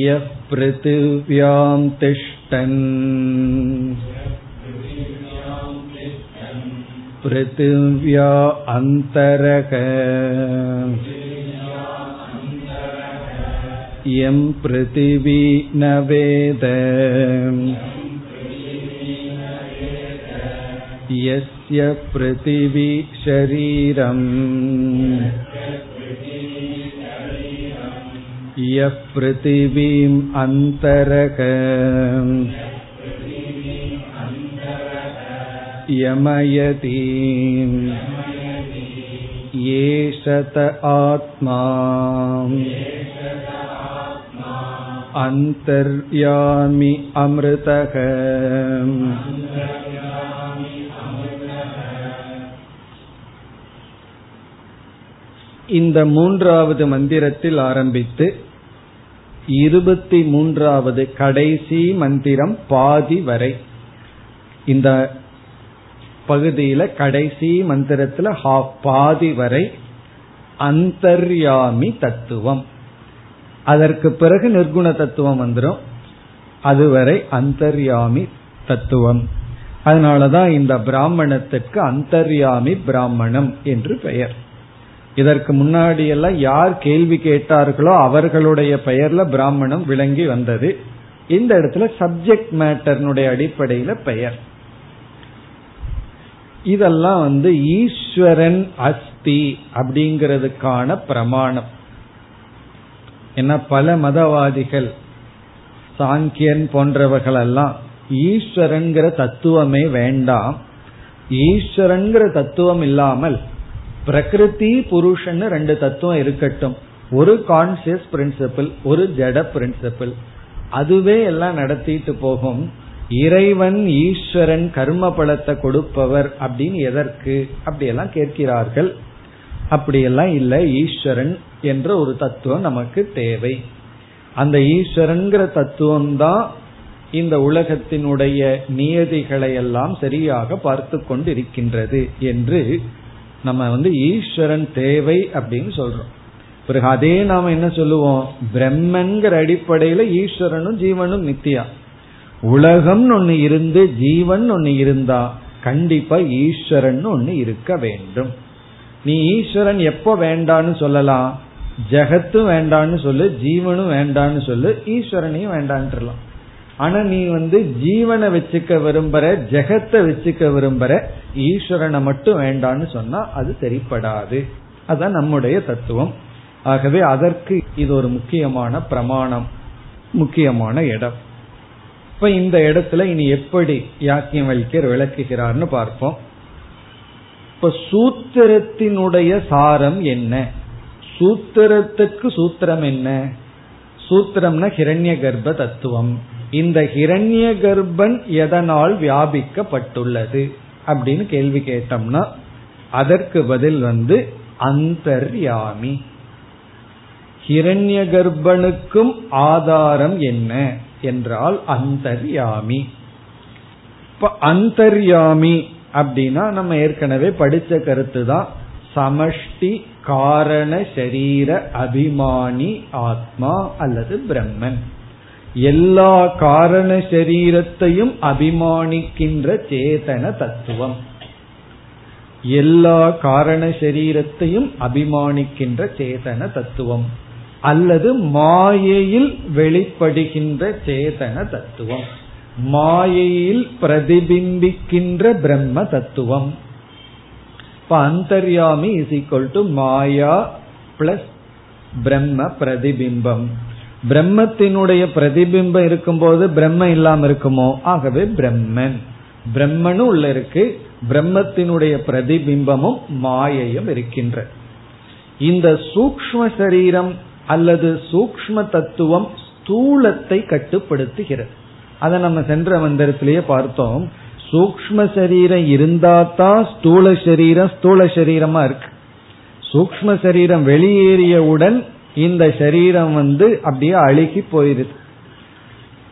यपृथिव्यां तिष्ठन् पृथिव्या अन्तरक यं पृथिवी न वेद यस्य पृथिवी शरीरम् यः पृथिवीम् अन्तरक यमयति येषत आत्मा अन्तर्यामि अमृतः இந்த மூன்றாவது மந்திரத்தில் ஆரம்பித்து இருபத்தி மூன்றாவது கடைசி மந்திரம் பாதி வரை. இந்த பகுதியில கடைசி மந்திரத்துல பாதி வரை அந்தர்யாமி தத்துவம். அதற்கு பிறகு நிர்குண தத்துவம் வந்துடும் அதுவரை அந்தர்யாமி தத்துவம். அதனாலதான் இந்த பிராமணத்திற்கு அந்தர்யாமி பிராமணம் என்று பெயர். இதற்கு முன்னாடி எல்லாம் யார் கேள்வி கேட்டார்களோ அவர்களுடைய பெயர்ல பிராமணம் விளங்கி வந்தது. இந்த இடத்துல சப்ஜெக்ட் மேட்டர்னுடைய அடிப்படையில பெயர். இதெல்லாம் வந்து ஈஸ்வரன் அஸ்தி அப்படிங்கிறதுக்கான பிரமாணம். என்ன பல மதவாதிகள் சாங்கியன் போன்றவர்கள் எல்லாம் ஈஸ்வரன்கிற தத்துவமே வேண்டாம். ஈஸ்வரன்கிற தத்துவம் இல்லாமல் பிரகிருதி புருஷன் ரெண்டு தத்துவம் இருக்கட்டும். ஒரு கான்சியஸ் பிரின்சிபிள் ஒரு ஜட பிரின்சிபிள் அதுவே எல்லாம் நடத்திட்டு போகும். இறைவன் ஈஸ்வரன் கர்ம பலத்தை கொடுப்பவர் அப்படின்னு எதற்கு? அப்படியெல்லாம் கேட்கிறார்கள். அப்படியெல்லாம் இல்லை. ஈஸ்வரன் என்ற ஒரு தத்துவம் நமக்கு தேவை. அந்த ஈஸ்வரன்கிற தத்துவம் தான் இந்த உலகத்தினுடைய நியதிகளை எல்லாம் சரியாக பார்த்து கொண்டிருக்கின்றது என்று நம்ம வந்து ஈஸ்வரன் தேவை அப்படின்னு சொல்றோம். பிறகு அதே நாம என்ன சொல்லுவோம்? பிரம்மன்கிற அடிப்படையில ஈஸ்வரனும் ஜீவனும் நித்தியா. உலகம் ஒன்னு இருந்து ஜீவன் ஒன்னு இருந்தா கண்டிப்பா ஈஸ்வரன் ஒன்னு இருக்க வேண்டும். நீ ஈஸ்வரன் எப்போ வேண்டான்னு சொல்லலாம்? ஜெகத்தும் வேண்டான்னு சொல்லு ஜீவனும் வேண்டான்னு சொல்லு ஈஸ்வரனையும் வேண்டான்ட்டுலாம் ஆனா நீ வந்து ஜீவனை வச்சுக்க விரும்புற ஜெகத்தை வச்சுக்க விரும்புற ஈஸ்வரனை மட்டும் வேண்டான்னு சொன்னா அது சரிப்படாது. அதான் நம்முடைய தத்துவம். ஆகவே அதற்கு இது ஒரு முக்கியமான பிரமாணம் முக்கியமான இடம். இப்ப இந்த இடத்துல இனி எப்படி யாக்கியம் வைக்கர் விளக்குகிறார்னு பார்ப்போம். இப்ப சூத்திரத்தினுடைய சாரம் என்ன? சூத்திரத்துக்கு சூத்திரம் என்ன? சூத்திரம்னா ஹிரண்ய கர்ப்ப தத்துவம். இந்த ஹிரண்ய கர்ப்பன் எதனால் வியாபிக்கப்பட்டுள்ளது அப்படின்னு கேள்வி கேட்டோம்னா அதற்கு பதில் வந்து அந்தர்யாமி. ஹிரண்ய கர்ப்பனுக்கும் ஆதாரம் என்ன என்றால் அந்தர்யாமி. இப்ப அந்தர்யாமி அப்படின்னா நம்ம ஏற்கனவே படிச்ச கருத்து தான் சமஷ்டி காரண சரீர அபிமானி ஆத்மா அல்லது பிரம்மன். எல்லா காரண சரீரத்தையும் அபிமானிக்கின்ற சேதன தத்துவம். எல்லா காரண சரீரத்தையும் அபிமானிக்கின்ற சேதன தத்துவம். அல்லது மாயையில் வெளிப்படுகின்ற சேதன தத்துவம். மாயையில் பிரதிபிம்பிக்கின்ற பிரம்ம தத்துவம். இப்ப அந்தர்யாமி இஸ் ஈக்வல் டு மாயா பிளஸ் பிரம்ம பிரதிபிம்பம். பிரம்மத்தினுடைய பிரதிபிம்பம் இருக்கும்போது பிரம்ம இல்லாம இருக்குமோ? ஆகவே பிரம்மன். பிரம்மனும் உள்ள இருக்கு. பிரம்மத்தினுடைய பிரதிபிம்பமும் மாயையும் இருக்கின்ற. இந்த சூக்ம சரீரம் அல்லது சூக்ம தத்துவம் ஸ்தூலத்தை கட்டுப்படுத்துகிறது. அதை நம்ம சென்ற மந்திரத்திலேயே பார்த்தோம். சூக்ம சரீரம் இருந்தாதான் ஸ்தூல சரீரம் ஸ்தூல சரீரமா இருக்கு. சூக்ம சரீரம் வெளியேறியவுடன் இந்த சரீரம் வந்து அப்படியே அழுகி போயிருது.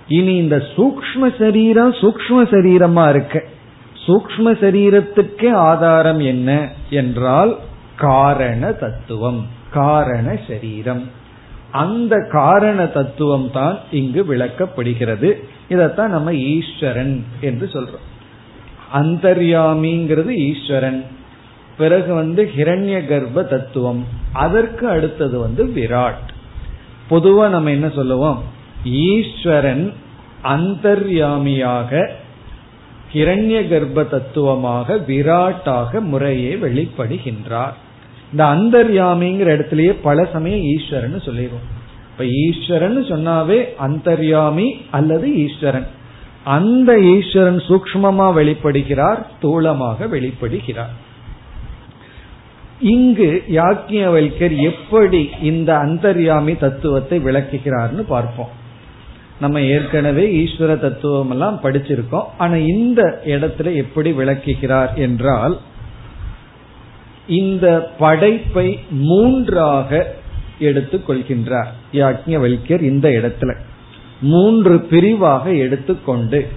இனி இந்த சூக்ம சரீரம் சூக்ம சரீரமா இருக்கு. சூக்ம சரீரத்துக்கே ஆதாரம் என்ன என்றால் காரண தத்துவம் காரண சரீரம். அந்த காரண தத்துவம் தான் இங்கு விளக்கப்படுகிறது. இதத்தான் நம்ம ஈஸ்வரன் என்று சொல்றோம். அந்தர்யாமிங்கிறது ஈஸ்வரன். பிறகு வந்து ஹிரண்ய கர்ப்ப தத்துவம். அதற்கு அடுத்தது வந்து விராட். பொதுவா நம்ம என்ன சொல்லுவோம்? ஈஸ்வரன் அந்தர்யாமியாக ஹிரண்ய கர்ப்ப தத்துவமாக விராட்டாக முறையே வெளிப்படுகின்றார். இந்த அந்தர்யாமிங்கிற இடத்துலயே பல சமயம் ஈஸ்வரன் சொல்லிடுவோம். இப்ப ஈஸ்வரன் சொன்னாவே அந்தர்யாமி அல்லது ஈஸ்வரன். அந்த ஈஸ்வரன் சூக்மமா வெளிப்படுகிறார் தூளமாக வெளிப்படுகிறார். இங்கு யாக்கியவல்கர் எப்படி இந்த அந்தர்யாமி தத்துவத்தை விளக்குகிறார்னு பார்ப்போம். நம்ம ஏற்கனவே ஈஸ்வர தத்துவம் எல்லாம் படிச்சிருக்கோம். ஆனா இந்த இடத்துல எப்படி விளக்குகிறார் என்றால் இந்த படைப்பை மூன்றாக எடுத்துக்கொள்கின்றார் கொள்கின்றார் யாக்ஞவல்யர் இந்த இடத்துல. மூன்று பிரிவாக எடுத்துக்கொண்டு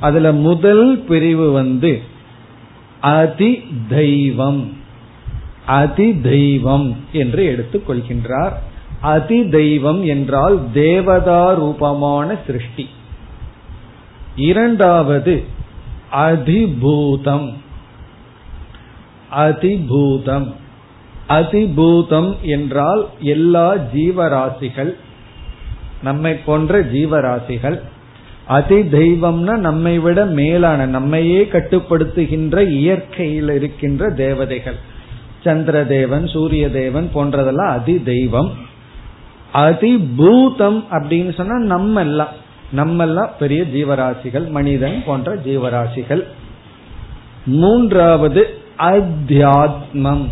அதுல முதல் பிரிவு வந்து அதி தெய்வம் அதி தெய்வம் என்று எடுத்துக் கொள்கின்றார். அதி தெய்வம் என்றால் தேவதா ரூபமான சிருஷ்டி. இரண்டாவது அதிபூதம். அதிபூதம். அதிபூதம் என்றால் எல்லா ஜீவராசிகள் நம்மை போன்ற ஜீவராசிகள். அதி தெய்வம்னா நம்மை விட மேலான நம்மையே கட்டுப்படுத்துகின்ற இயற்கையில் இருக்கின்ற தேவதைகள். சந்திரதேவன் சூரிய தேவன் போன்றதெல்லாம் அதி தெய்வம் அதி பூதம் அப்படின்னு சொன்னா நம்ம எல்லாம் நம்ம எல்லாம் பெரிய ஜீவராசிகள் மனிதன் போன்ற ஜீவராசிகள். மூன்றாவது அத்தியாத்மம்.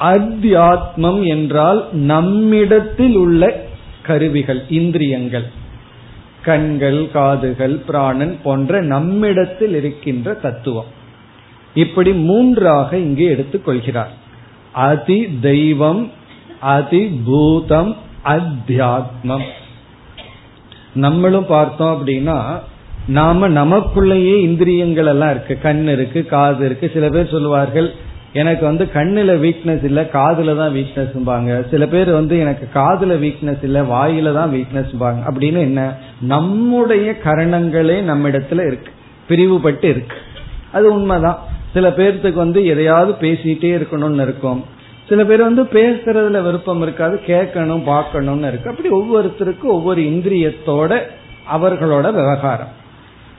அத்தியாத்மம் என்றால் நம்மிடத்தில் உள்ள கருவிகள் இந்திரியங்கள். கண்கள் காதுகள் பிராணன் போன்ற நம்மிடத்தில் இருக்கின்ற தத்துவம். இப்படி மூன்றாக இங்கே எடுத்துக் கொள்கிறார். அதி தெய்வம் அதி பூதம் அத்தியாத்மம். நம்மளும் பார்த்தோம் அப்படின்னா நாம நமக்குள்ளேயே இந்திரியங்கள் எல்லாம் இருக்கு. கண் இருக்கு காது இருக்கு. சில பேர் சொல்லுவார்கள் எனக்கு வந்து கண்ணுல வீக்னஸ் இல்ல காதுல தான் வீக்னஸ் சில பேர் வந்து எனக்கு காதுல வீக்னஸ் இல்ல வாயில தான் வீக்னஸ் அப்படின்னு என்ன? நம்முடைய கரணங்களே நம்ம இடத்துல இருக்கு. பிரிவுபட்டு இருக்கு. அது உண்மைதான். சில பேர்த்துக்கு வந்து எதையாவது பேசிட்டே இருக்கணும்னு இருக்கும். சில பேர் வந்து பேசுறதுல விருப்பம் இருக்காது கேட்கணும் பார்க்கணும்னு இருக்கு. அப்படி ஒவ்வொருத்தருக்கும் ஒவ்வொரு இந்திரியத்தோட அவர்களோட விவகாரம்.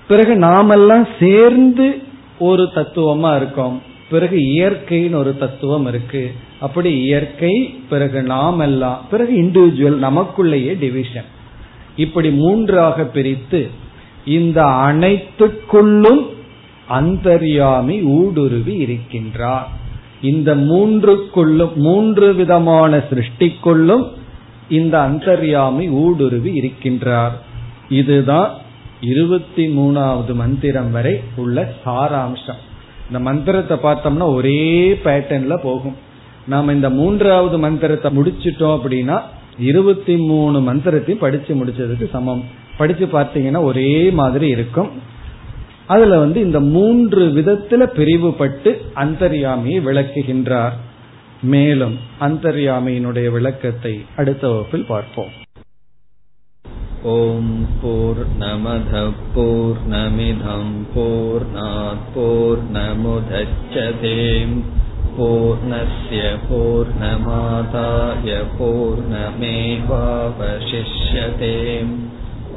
பிறகு நாமெல்லாம் சேர்ந்து ஒரு தத்துவமா இருக்கோம். பிறகு இயற்கைன்னு ஒரு தத்துவம் இருக்கு. அப்படி இயற்கை பிறகு நாம் எல்லாம் பிறகு இண்டிவிஜுவல் நமக்குள்ளேயே டிவிஷன் இப்படி மூன்றாக பிரித்து இந்த அனைத்துக்குள்ளும் அந்தர்யாமி ஊடுருவி இருக்கின்றார். இந்த மூன்றுக்குள்ளும் மூன்று விதமான சிருஷ்டிக்குள்ளும் இந்த அந்தர்யாமி ஊடுருவி இருக்கின்றார். இதுதான் இருபத்தி மூணாவது மந்திரம் வரை உள்ள சாராம்சம். இந்த மந்திரத்தை பார்த்தோம்னா ஒரே பேட்டர்ன்ல போகும். நாம இந்த மூன்றாவது மந்திரத்தை முடிச்சிட்டோம் அப்படின்னா இருபத்தி மூணு மந்திரத்தையும் படிச்சு முடிச்சதுக்கு சமம். படிச்சு பார்த்தீங்கன்னா ஒரே மாதிரி இருக்கும். அதுல வந்து இந்த மூன்று விதத்துல பிரிவுபட்டு அந்தர்யாமியை விளக்குகின்றார் மேலும் அந்தர்யாமியினுடைய விளக்கத்தை அடுத்த வகுப்பில் பார்ப்போம் ॐ पूर्णमधः पूर्णमिधम् पूर्णात् पूर्णमुदच्छते पूर्णस्य पूर्णमादाय पूर्णमेवावशिष्यते